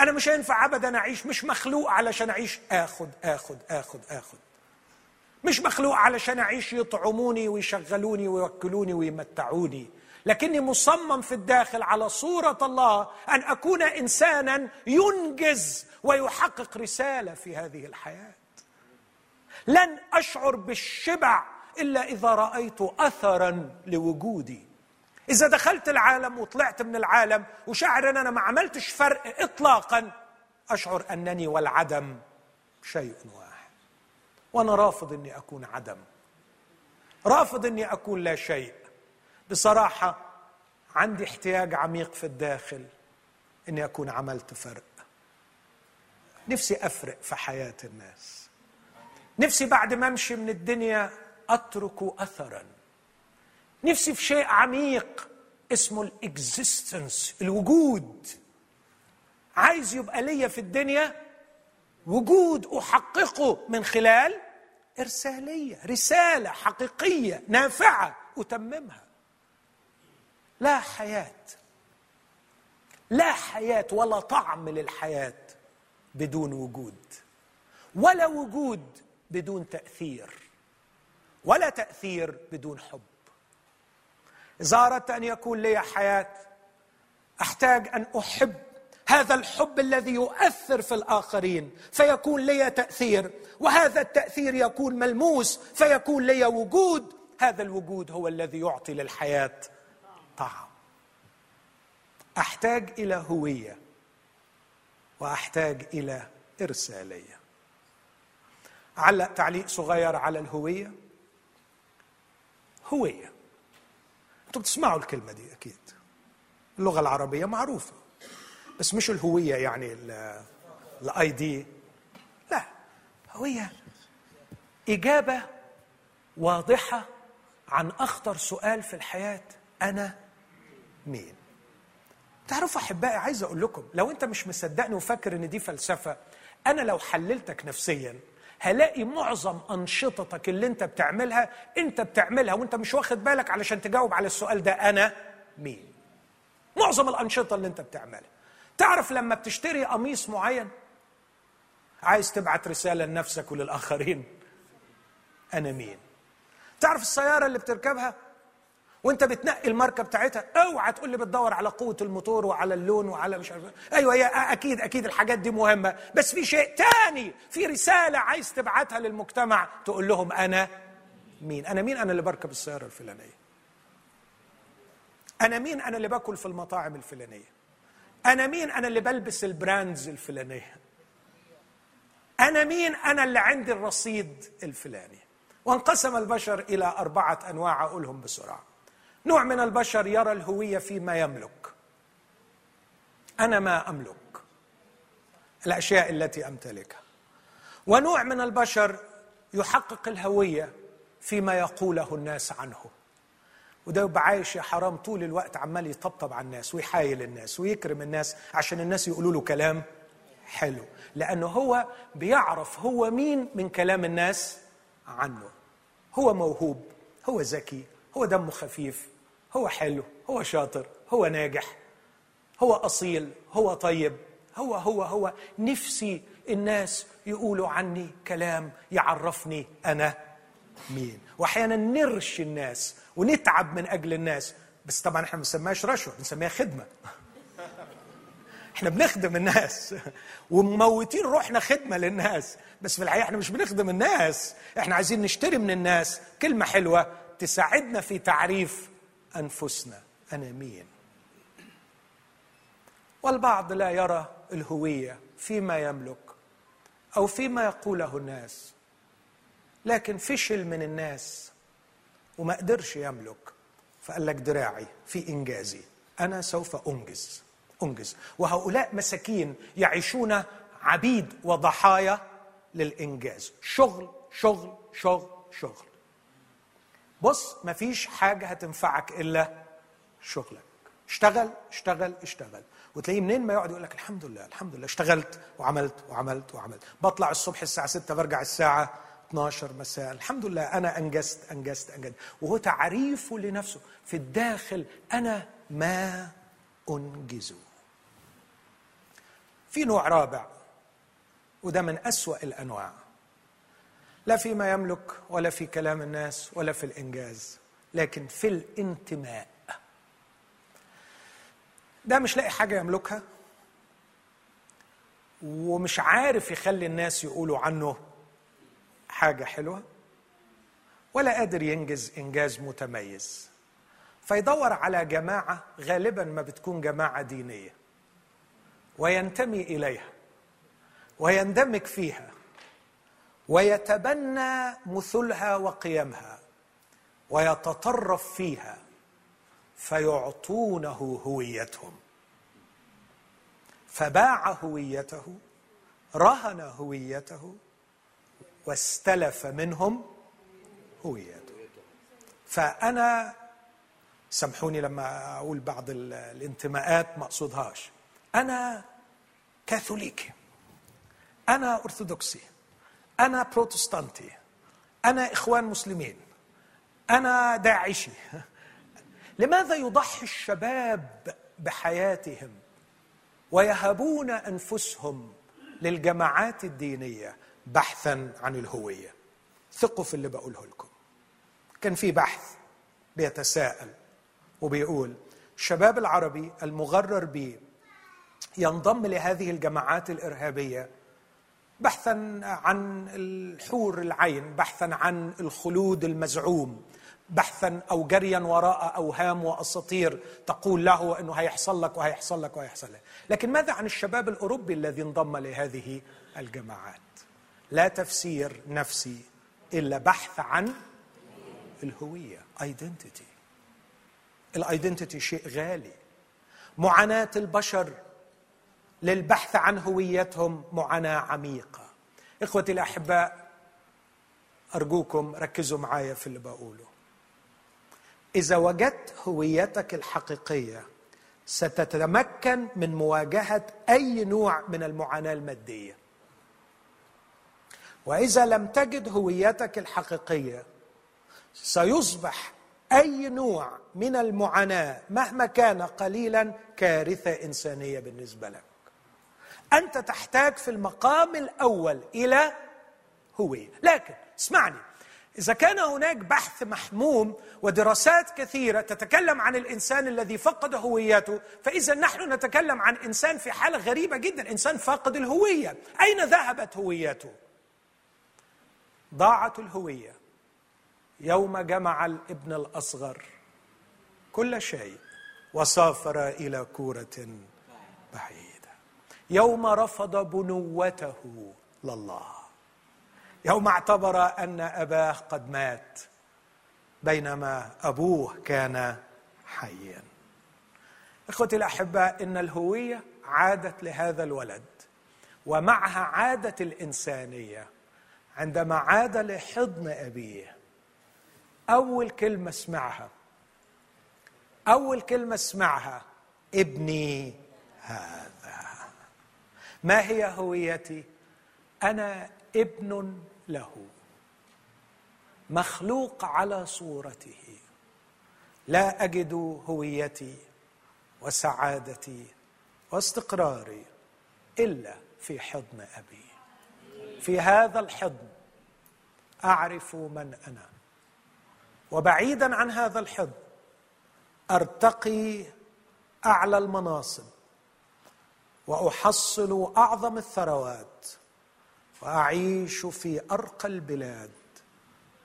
أنا مش هينفع ابدا أعيش مش مخلوق علشان أعيش. اخذ اخذ اخذ اخذ مش مخلوق علشان أعيش يطعموني ويشغلوني ويوكلوني ويمتعوني. لكني مصمم في الداخل على صورة الله أن أكون انسانا ينجز ويحقق رسالة في هذه الحياة. لن أشعر بالشبع إلا إذا رأيت اثرا لوجودي. إذا دخلت العالم وطلعت من العالم وشعر ان أنا ما عملتش فرق اطلاقا أشعر أنني والعدم شيء واحد. وأنا رافض إني أكون عدم. رافض إني أكون لا شيء. بصراحة عندي احتياج عميق في الداخل إني أكون عملت فرق. نفسي أفرق في حياة الناس. نفسي بعد ما أمشي من الدنيا أترك اثرا. نفسي في شيء عميق اسمه الاكزيستنس الوجود. عايز يبقى ليا في الدنيا وجود أحققه من خلال إرسالية رسالة حقيقية نافعة أتممها. لا حياة لا حياة ولا طعم للحياة بدون وجود ولا وجود بدون تأثير ولا تأثير بدون حب. اذا اردت أن يكون لي حياة. أحتاج أن أحب هذا الحب الذي يؤثر في الآخرين فيكون لي تأثير وهذا التأثير يكون ملموس فيكون لي وجود. هذا الوجود هو الذي يعطي للحياة طعم. أحتاج إلى هوية وأحتاج إلى إرسالية. علق تعليق صغير على الهوية. هوية. أنتم بتسمعوا الكلمة دي أكيد. اللغة العربية معروفة بس مش الهوية يعني الاي دي لا هوية إجابة واضحة عن أخطر سؤال في الحياة أنا مين؟ تعرفوا أحبائي عايز أقول لكم لو أنت مش مصدقني وفاكر إن دي فلسفة أنا لو حللتك نفسيا هلاقي معظم أنشطتك اللي أنت بتعملها أنت بتعملها وأنت مش واخد بالك علشان تجاوب على السؤال ده أنا مين. معظم الأنشطة اللي أنت بتعملها. تعرف لما بتشتري قميص معين؟ عايز تبعت رسالة لنفسك وللآخرين. أنا مين. تعرف السيارة اللي بتركبها؟ وانت بتنقي الماركة بتاعتها اوعى تقول لي بتدور على قوة الموتور وعلى اللون وعلى مش عارف أيوه هي أكيد أكيد الحاجات دي مهمة. بس في شيء تاني في رسالة عايز تبعتها للمجتمع تقول لهم أنا مين؟ أنا مين؟ أنا اللي بركب السيارة الفلانية. أنا مين؟ أنا اللي باكل في المطاعم الفلانية. أنا مين؟ أنا اللي بلبس البراندز الفلانية. أنا مين؟ أنا اللي عندي الرصيد الفلاني. وانقسم البشر إلى أربعة أنواع أقولهم بسرعة. نوع من البشر يرى الهوية فيما يملك. أنا ما أملك. الأشياء التي أمتلكها. ونوع من البشر يحقق الهوية فيما يقوله الناس عنه. وده يبقى عايش يا حرام طول الوقت عمال يطبطب على الناس ويحايل الناس ويكرم الناس عشان الناس يقولوا له كلام حلو. لأنه هو بيعرف هو مين من كلام الناس عنه. هو موهوب هو ذكي هو دمه خفيف هو حلو هو شاطر هو ناجح هو أصيل هو طيب هو هو هو. نفسي الناس يقولوا عني كلام يعرفني أنا مين. وأحيانا نرشي الناس ونتعب من أجل الناس. بس طبعا إحنا ما بنسميهاش رشوة بنسميها خدمة. إحنا بنخدم الناس. ومموتين روحنا خدمة للناس. بس في الحقيقة إحنا مش بنخدم الناس. إحنا عايزين نشتري من الناس كلمة حلوة تساعدنا في تعريف أنفسنا أنا مين والبعض لا يرى الهوية فيما يملك أو فيما يقوله الناس لكن فشل من الناس وما قدرش يملك فقال لك دراعي في إنجازي أنا سوف أنجز أنجز. وهؤلاء مساكين يعيشون عبيد وضحايا للإنجاز. شغل شغل شغل شغل. بص مفيش حاجة هتنفعك إلا شغلك. اشتغل اشتغل اشتغل. وتلاقيه منين ما يقعد يقول لك الحمد لله الحمد لله. اشتغلت وعملت وعملت وعملت. بطلع الصبح الساعة 6 برجع الساعة 12 مساء. الحمد لله أنا أنجزت أنجزت أنجزت. وهو تعريفه لنفسه. في الداخل أنا ما أنجزه. في نوع رابع وده من أسوأ الأنواع. لا فيما يملك ولا في كلام الناس ولا في الإنجاز لكن في الانتماء. ده مش لاقي حاجة يملكها ومش عارف يخلي الناس يقولوا عنه حاجة حلوة ولا قادر ينجز إنجاز متميز. فيدور على جماعة غالبا ما بتكون جماعة دينية وينتمي إليها ويندمج فيها. ويتبنى مثلها وقيمها ويتطرف فيها فيعطونه هويتهم. فباع هويته رهن هويته واستلف منهم هويته. فأنا سامحوني لما أقول بعض الانتماءات ما أقصدهاش أنا كاثوليكي. أنا أرثوذكسي. أنا بروتستانتي. أنا إخوان مسلمين. أنا داعشي. لماذا يضحي الشباب بحياتهم ويهبون أنفسهم للجماعات الدينية بحثا عن الهوية؟ ثقوا في اللي بقوله لكم. كان في بحث بيتساءل وبيقول الشباب العربي المغرر به ينضم لهذه الجماعات الإرهابية بحثا عن الحور العين بحثا عن الخلود المزعوم بحثا أو جريا وراء أوهام وأساطير تقول له إنه هيحصل لك وهيحصل لك وهيحصل لك. لكن ماذا عن الشباب الأوروبي الذي انضم لهذه الجماعات؟ لا تفسير نفسي إلا بحث عن الهوية identity ال identity شيء غالي. معاناة البشر للبحث عن هويتهم معاناة عميقة. إخوتي الأحباء أرجوكم ركزوا معايا في اللي بقوله. إذا وجدت هويتك الحقيقية ستتمكن من مواجهة أي نوع من المعاناة المادية. وإذا لم تجد هويتك الحقيقية سيصبح أي نوع من المعاناة مهما كان قليلا كارثة إنسانية بالنسبة لك. أنت تحتاج في المقام الأول إلى هوية. لكن اسمعني إذا كان هناك بحث محموم ودراسات كثيرة تتكلم عن الإنسان الذي فقد هويته فإذا نحن نتكلم عن إنسان في حالة غريبة جدا إنسان فاقد الهوية. أين ذهبت هويته؟ ضاعت الهوية. يوم جمع الابن الأصغر كل شيء وسافر إلى كورة بعيده يوم رفض بنوته لله. يوم اعتبر أن أباه قد مات بينما أبوه كان حيا. إخوتي الأحباء إن الهوية عادت لهذا الولد ومعها عادت الإنسانية. عندما عاد لحضن أبيه أول كلمة سمعها أول كلمة اسمعها ابني هذا. ما هي هويتي؟ أنا ابن له. مخلوق على صورته. لا أجد هويتي وسعادتي واستقراري إلا في حضن أبي. في هذا الحضن أعرف من أنا. وبعيدا عن هذا الحضن أرتقي أعلى المناصب. وأحصل أعظم الثروات وأعيش في أرقى البلاد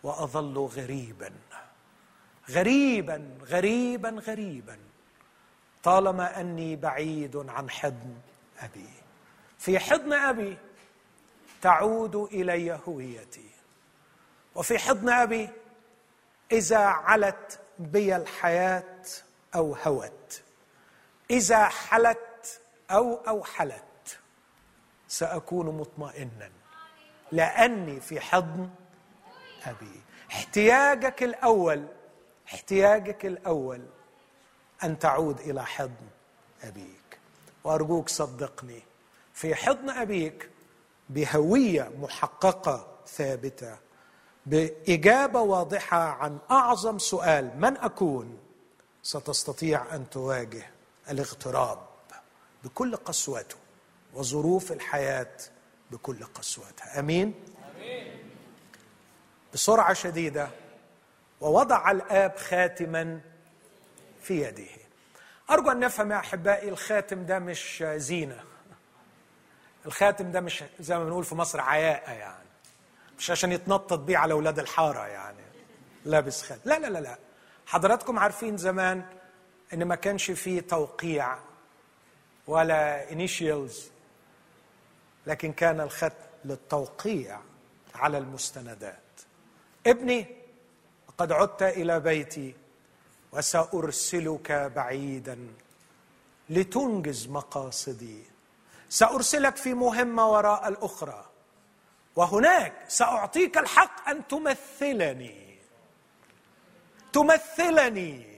وأظل غريبا. غريبا غريبا غريبا. طالما أني بعيد عن حضن أبي. في حضن أبي تعود إلي هويتي. وفي حضن أبي إذا علت بي الحياة أو هوت. إذا حلت أو أوحلت سأكون مطمئنا. لأني في حضن أبي. احتياجك الأول احتياجك الأول أن تعود إلى حضن أبيك. وأرجوك صدقني في حضن أبيك بهوية محققة ثابتة بإجابة واضحة عن أعظم سؤال من أكون؟ ستستطيع أن تواجه الاغتراب. بكل قسوته وظروف الحياة بكل قسوتها آمين؟ بسرعة شديدة ووضع الآب خاتما في يده. أرجو أن نفهم يا أحبائي الخاتم ده مش زينة. الخاتم ده مش زي ما بنقول في مصر عياقه يعني. مش عشان يتنطط بيه على أولاد الحارة يعني لابس خاتم. لا لا لا لا. حضراتكم عارفين زمان إن ما كانش فيه توقيع ولا انيشيالز لكن كان الختم للتوقيع على المستندات. ابني قد عدت إلى بيتي وسأرسلك بعيدا لتنجز مقاصدي. سأرسلك في مهمة وراء الأخرى. وهناك سأعطيك الحق أن تمثلني. تمثلني.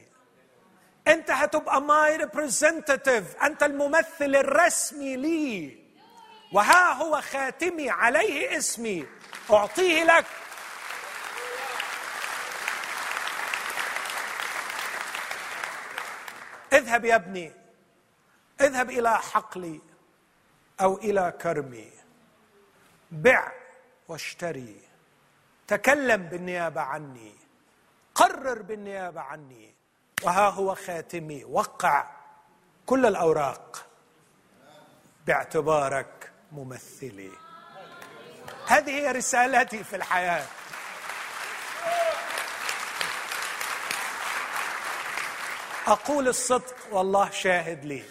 أنت هتبقى my representative أنت الممثل الرسمي لي. وها هو خاتمي عليه اسمي. أعطيه لك. اذهب يا ابني. اذهب إلى حقلي أو إلى كرمي. بع واشتري. تكلم بالنيابة عني. قرر بالنيابة عني. وها هو خاتمي. وقع كل الأوراق باعتبارك ممثلي. هذه هي رسالتي في الحياة. أقول الصدق والله شاهد لي.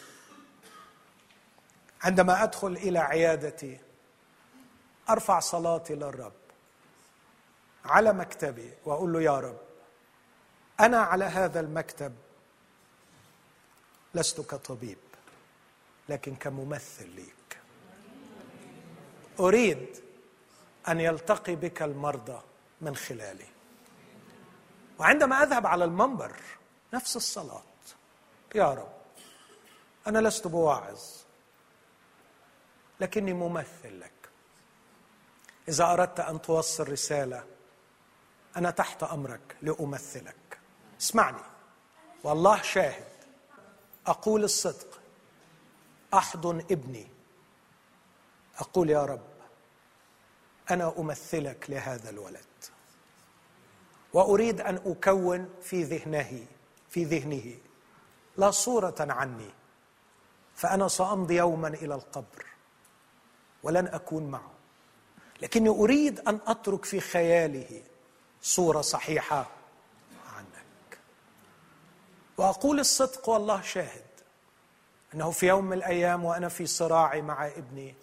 عندما أدخل إلى عيادتي أرفع صلاتي للرب على مكتبي وأقول له يا رب أنا على هذا المكتب. لست كطبيب لكن كممثل ليك. أريد أن يلتقي بك المرضى من خلالي. وعندما أذهب على المنبر نفس الصلاة. يا رب أنا لست بواعظ لكني ممثل لك. إذا أردت أن توصل رسالة أنا تحت أمرك لأمثلك. اسمعني. والله شاهد. أقول الصدق. احضن ابني. أقول يا رب أنا أمثلك لهذا الولد. وأريد أن أكون في ذهنه في ذهنه. لا صورة عني. فأنا سأمضي يوما إلى القبر. ولن أكون معه. لكني أريد أن أترك في خياله صورة صحيحة وأقول الصدق والله شاهد. أنه في يوم من الأيام وأنا في صراعي مع ابني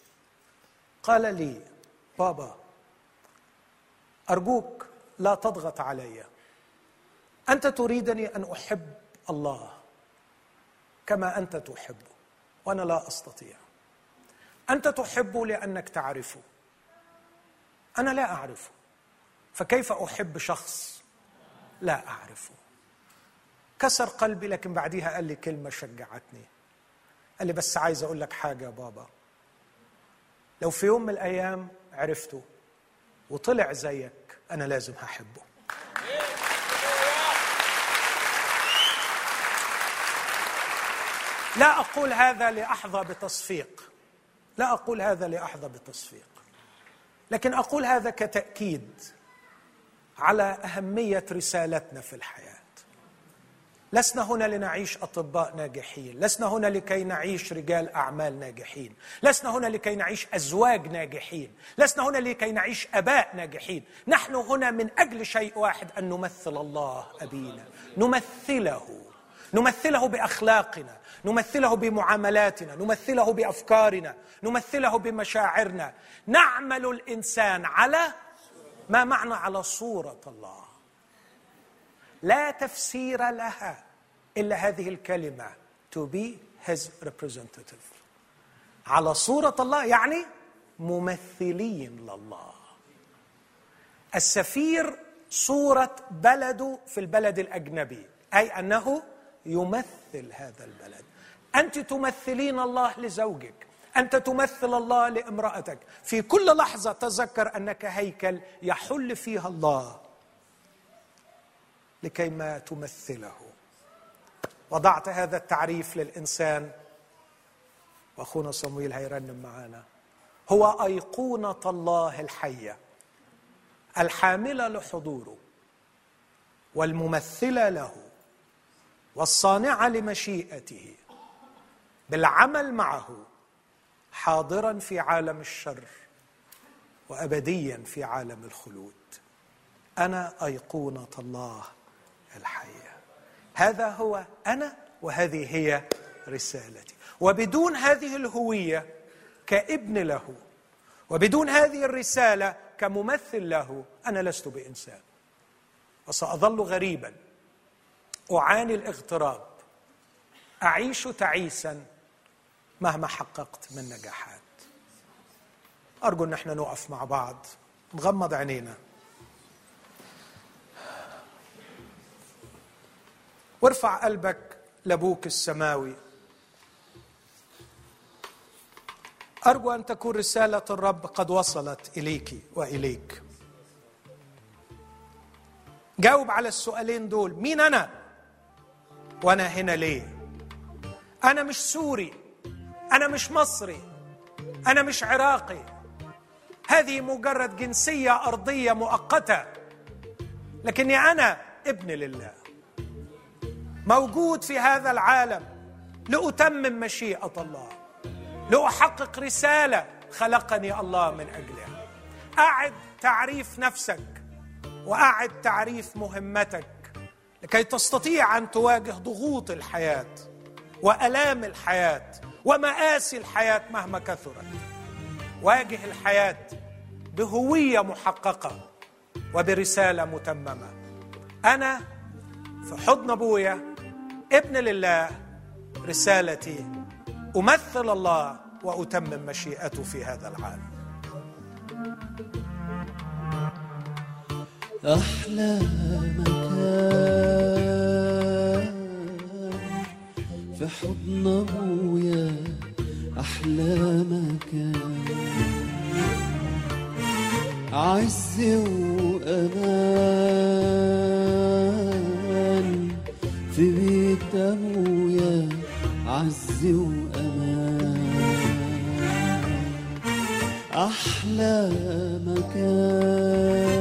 قال لي بابا أرجوك لا تضغط علي. أنت تريدني أن أحب الله كما أنت تحبه وأنا لا أستطيع. أنت تحبه لأنك تعرفه أنا لا اعرفه فكيف أحب شخص لا اعرفه كسر قلبي لكن بعديها قال لي كلمة شجعتني. قال لي بس عايز أقول لك حاجة يا بابا. لو في يوم من الأيام عرفته وطلع زيك أنا لازم هحبه. لا أقول هذا لأحظى بتصفيق. لا أقول هذا لأحظى بتصفيق. لكن أقول هذا كتأكيد على أهمية رسالتنا في الحياة. لسنا هنا لنعيش أطباء ناجحين. لسنا هنا لكي نعيش رجال أعمال ناجحين. لسنا هنا لكي نعيش أزواج ناجحين. لسنا هنا لكي نعيش أباء ناجحين. نحن هنا من أجل شيء واحد أن نمثل الله أبينا. نمثله. نمثله بأخلاقنا. نمثله بمعاملاتنا. نمثله بأفكارنا. نمثله بمشاعرنا. نعمل الإنسان على ما معنى على صورة الله. لا تفسير لها إلا هذه الكلمة to be his representative. على صورة الله يعني ممثلين لله. السفير صورة بلده في البلد الأجنبي أي أنه يمثل هذا البلد. أنت تمثلين الله لزوجك أنت تمثل الله لامرأتك. في كل لحظة تذكر أنك هيكل يحل فيها الله. لكي ما تمثله. وضعت هذا التعريف للإنسان. وأخونا صمويل هيرنم معانا. هو أيقونة الله الحية. الحاملة لحضوره. والممثلة له. والصانعه لمشيئته. بالعمل معه. حاضرا في عالم الشر. وابديا في عالم الخلود. أنا أيقونة الله. الحيه هذا هو أنا وهذه هي رسالتي. وبدون هذه الهوية كابن له وبدون هذه الرسالة كممثل له أنا لست بإنسان. وسأظل غريبا. أعاني الاغتراب. أعيش تعيسا مهما حققت من نجاحات. أرجو أن إحنا نقف مع بعض. نغمض عينينا. وارفع قلبك لأبوك السماوي. أرجو أن تكون رسالة الرب قد وصلت إليك وإليك. جاوب على السؤالين دول. مين أنا؟ وأنا هنا ليه؟ أنا مش سوري. أنا مش مصري. أنا مش عراقي. هذه مجرد جنسية أرضية مؤقتة. لكني أنا ابن لله. موجود في هذا العالم لأتمم مشيئة الله لأحقق رسالة خلقني الله من أجلها. أعد تعريف نفسك وأعد تعريف مهمتك لكي تستطيع أن تواجه ضغوط الحياة وألام الحياة ومآسي الحياة مهما كثرت. واجه الحياة بهوية محققة وبرسالة متممة. أنا في حضن أبويا ابن لله رسالتي أمثل الله وأتمم مشيئته في هذا العالم. أحلى مكان في حضن ابويا أحلى مكان عز وأمان. بيت ابويا عز وأمان. أحلى مكان.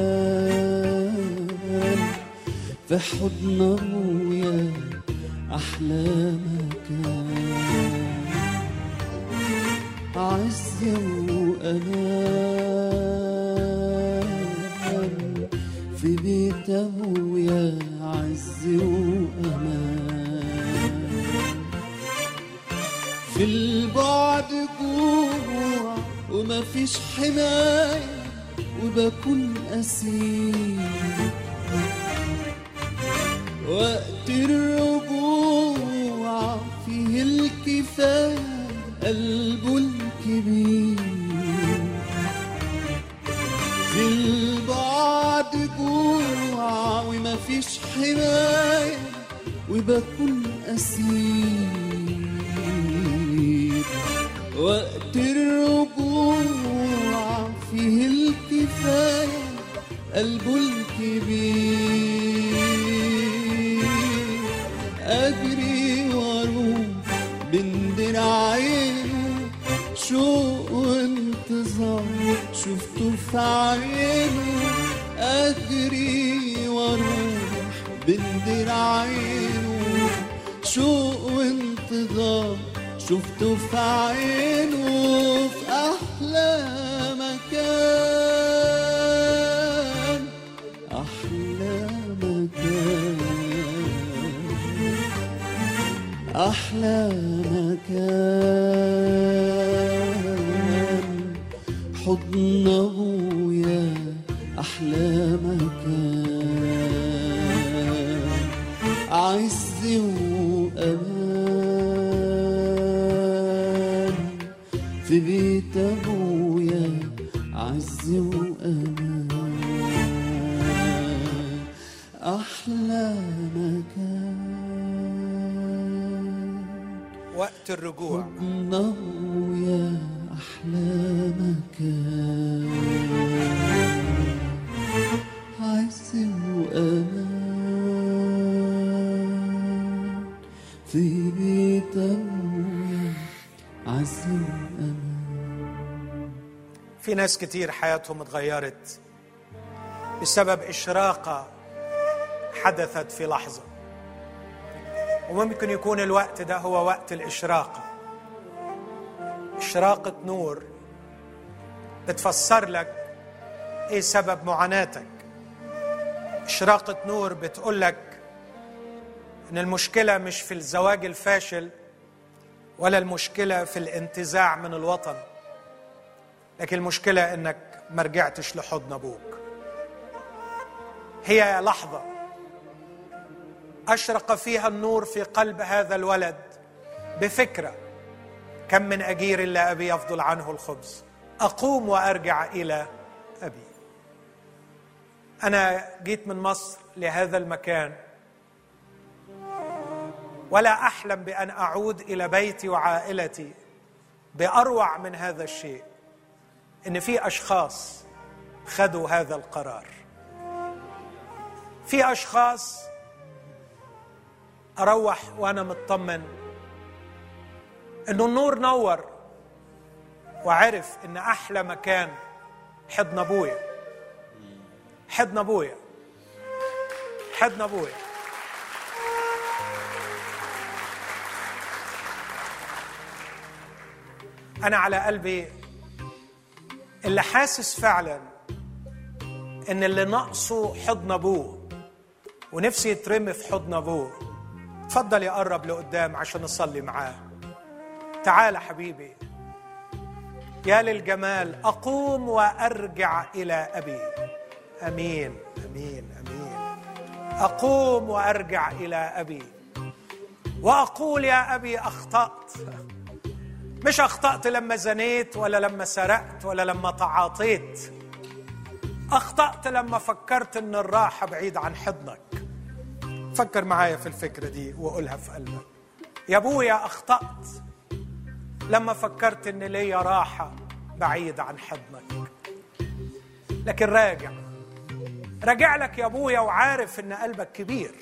في حضن أبويا أحلى مكان. عز وأمان. في بيت أبويا عز وأمان. في البعد جوع ومفيش حماية وبكون أسير. وقت الرجوع فيه الكفاية قلبه الكبير. في البعد جوع ومفيش حماية وبكون أسير. وقت الرجوع فيه الكفاية قلبه الكبير. أجري وأروح بين دراعينه شوق وانتظار شفته في عينه أجري وأروح بين دراعينه شوق وانتظار شفته في عينه في أحلى مكان أحلى مكان أحلى مكان حضن أبويا أحلى مكان عز عز وأمان أحلى مكان وقت الرجوع. يا أحلى مكان وأمان في بيت أبويا عز وأمان في ناس كتير حياتهم اتغيرت بسبب إشراقة حدثت في لحظة. وممكن يكون الوقت ده هو وقت الإشراقة إشراقة نور بتفسر لك إيه سبب معاناتك. إشراقة نور بتقول لك إن المشكلة مش في الزواج الفاشل ولا المشكلة في الانتزاع من الوطن. لكن المشكلة إنك ما رجعتش لحضن أبوك. هي لحظة أشرق فيها النور في قلب هذا الولد بفكرة كم من أجير إلا أبي يفضل عنه الخبز. أقوم وأرجع إلى أبي. أنا جيت من مصر لهذا المكان. ولا أحلم بأن أعود إلى بيتي وعائلتي بأروع من هذا الشيء. إن في أشخاص خدوا هذا القرار. في أشخاص أروح وأنا مطمن انه النور نور وعرف إن أحلى مكان حضن أبويا. حضن أبويا. حضن أبويا. أنا على قلبي اللي حاسس فعلا إن اللي ناقصه حضن أبوه ونفسي يترمي في حضن أبوه. اتفضل يقرب لقدام عشان نصلي معاه. تعال حبيبي. يا للجمال أقوم وأرجع إلى أبي. أمين أمين أمين. أقوم وأرجع إلى أبي. وأقول يا أبي أخطأت. مش أخطأت لما زنيت ولا لما سرقت ولا لما تعاطيت. أخطأت لما فكرت إن الراحة بعيد عن حضنك. فكر معايا في الفكرة دي وقولها في قلبك. يا أبويا أخطأت لما فكرت إن ليا راحة بعيد عن حضنك. لكن راجع. راجع لك يا أبويا وعارف إن قلبك كبير.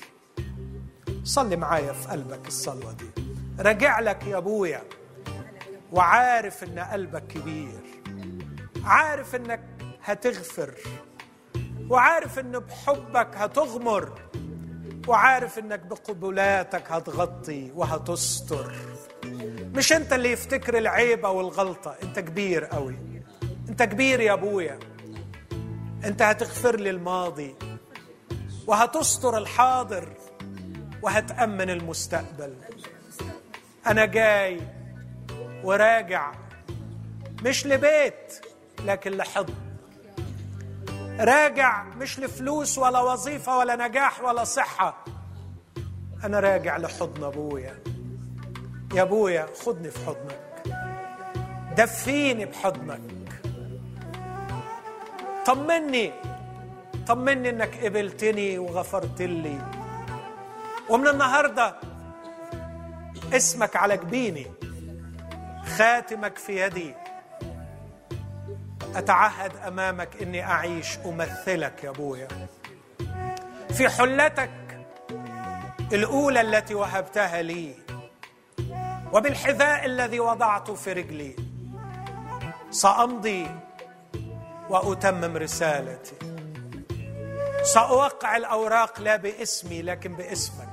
صلي معايا في قلبك الصلوة دي. راجع لك يا أبويا وعارف إن قلبك كبير عارف إنك هتغفر وعارف إن بحبك هتغمر وعارف إنك بقبلاتك هتغطي وهتستر. مش أنت اللي يفتكر العيب أو الغلطه أنت كبير قوي. أنت كبير يا أبويا. أنت هتغفر لي الماضي وهتستر الحاضر وهتأمن المستقبل. أنا جاي وراجع. مش لبيت لكن لحضن راجع مش لفلوس ولا وظيفة ولا نجاح ولا صحة. أنا راجع لحضن أبويا. يا أبويا خدني في حضنك. دفيني بحضنك. طمني. طمني إنك قبلتني وغفرت لي. ومن النهارده اسمك على جبيني. خاتمك في يدي. أتعهد أمامك إني أعيش أمثلك يا أبويا. في حلتك الأولى التي وهبتها لي وبالحذاء الذي وضعته في رجلي سأمضي وأتمم رسالتي. سأوقع الأوراق لا باسمي لكن باسمك.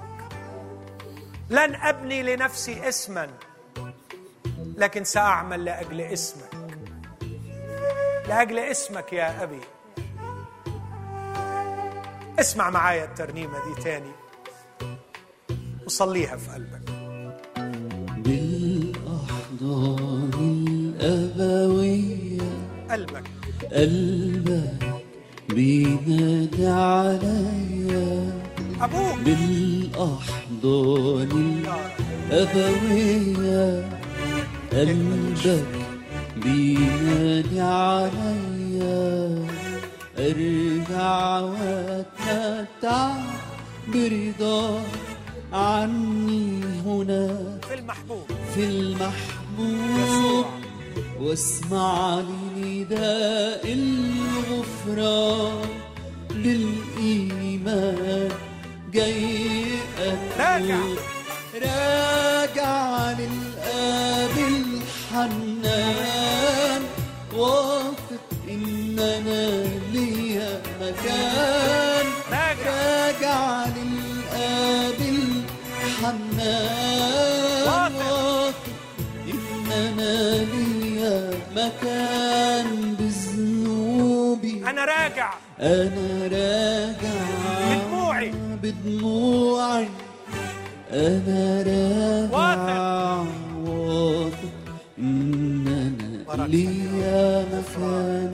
لن أبني لنفسي اسما. لكن سأعمل لأجل اسمك. لأجل اسمك يا أبي. اسمع معايا الترنيمة دي تاني. وصليها في قلبك. بالأحضان الأبوية. قلبك. قلبك بينادي عليا. أبوك. بالأحضان الأبوية. قلبك بينادي عليا. أرجع واتمتع برضا عني هنا. في المحبوب. في المحبوب. واسمع لنداء الغفران بالإيمان جاي. أتوب. راجع الحنان واثق إن أنا ليا مكان راجع. للآب الحنان واثق. إن أنا ليا مكان بذنوبي أنا راجع أنا راجع بدموعي. بدموعي أنا راجع واثق ليا مكان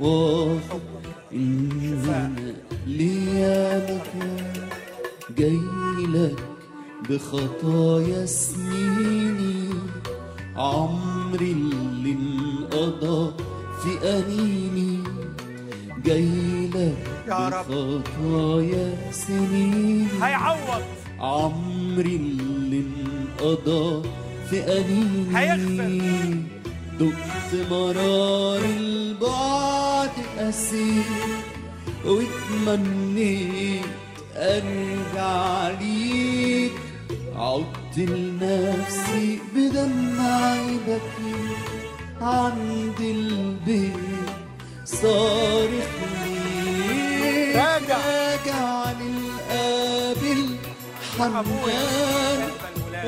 واثق إن ليا مكان جاي لك بخطايا سنيني عمري اللي انقضى في أنيني جاي لك يا رب. بخطايا سنيني هيعوض عمري اللي انقضى في أنيني هيغفر. دقت مرار البعد أسير واتمنيت أرجع ليك. عدت لنفسي بدمعي بكي عند البيت صارخ ليك. راجع. قلب الولاد.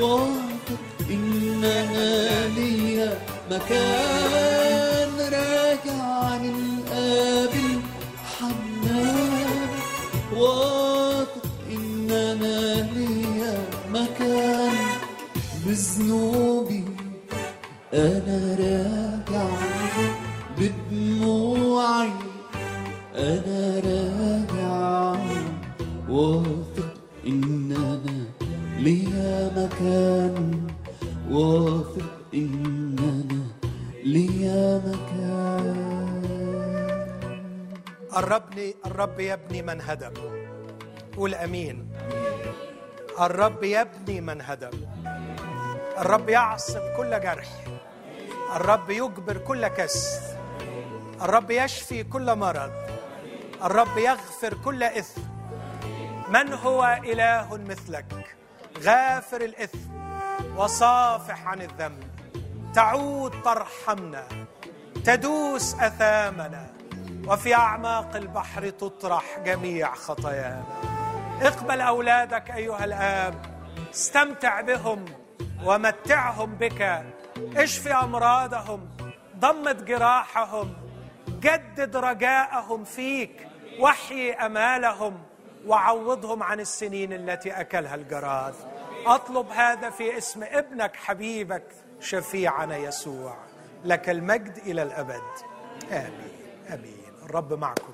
واثق أنا ليا. مكان راجع للآب الحنان. واثق إن ليا مكان. بذنوبي أنا راجع. بدموعي أنا راجع. واثق إن ليا مكان. واثق قربني الرب يبني من هدم. قول آمين. الرب يبني من هدم. الرب يعصب كل جرح. الرب يجبر كل كسر الرب يشفي كل مرض. الرب يغفر كل إثم. من هو إله مثلك؟ غافر الإثم وصافح عن الذنب. تعود ترحمنا. تدوس أثامنا. وفي أعماق البحر تطرح جميع خطايانا. اقبل أولادك أيها الآب استمتع بهم ومتعهم بك. اشفي أمراضهم ضمد جراحهم جدد رجاءهم فيك وحي أمالهم وعوضهم عن السنين التي أكلها الجراد أطلب هذا في اسم ابنك حبيبك شفيعنا يسوع. لك المجد إلى الأبد. آمين. آمين. الرب معكم.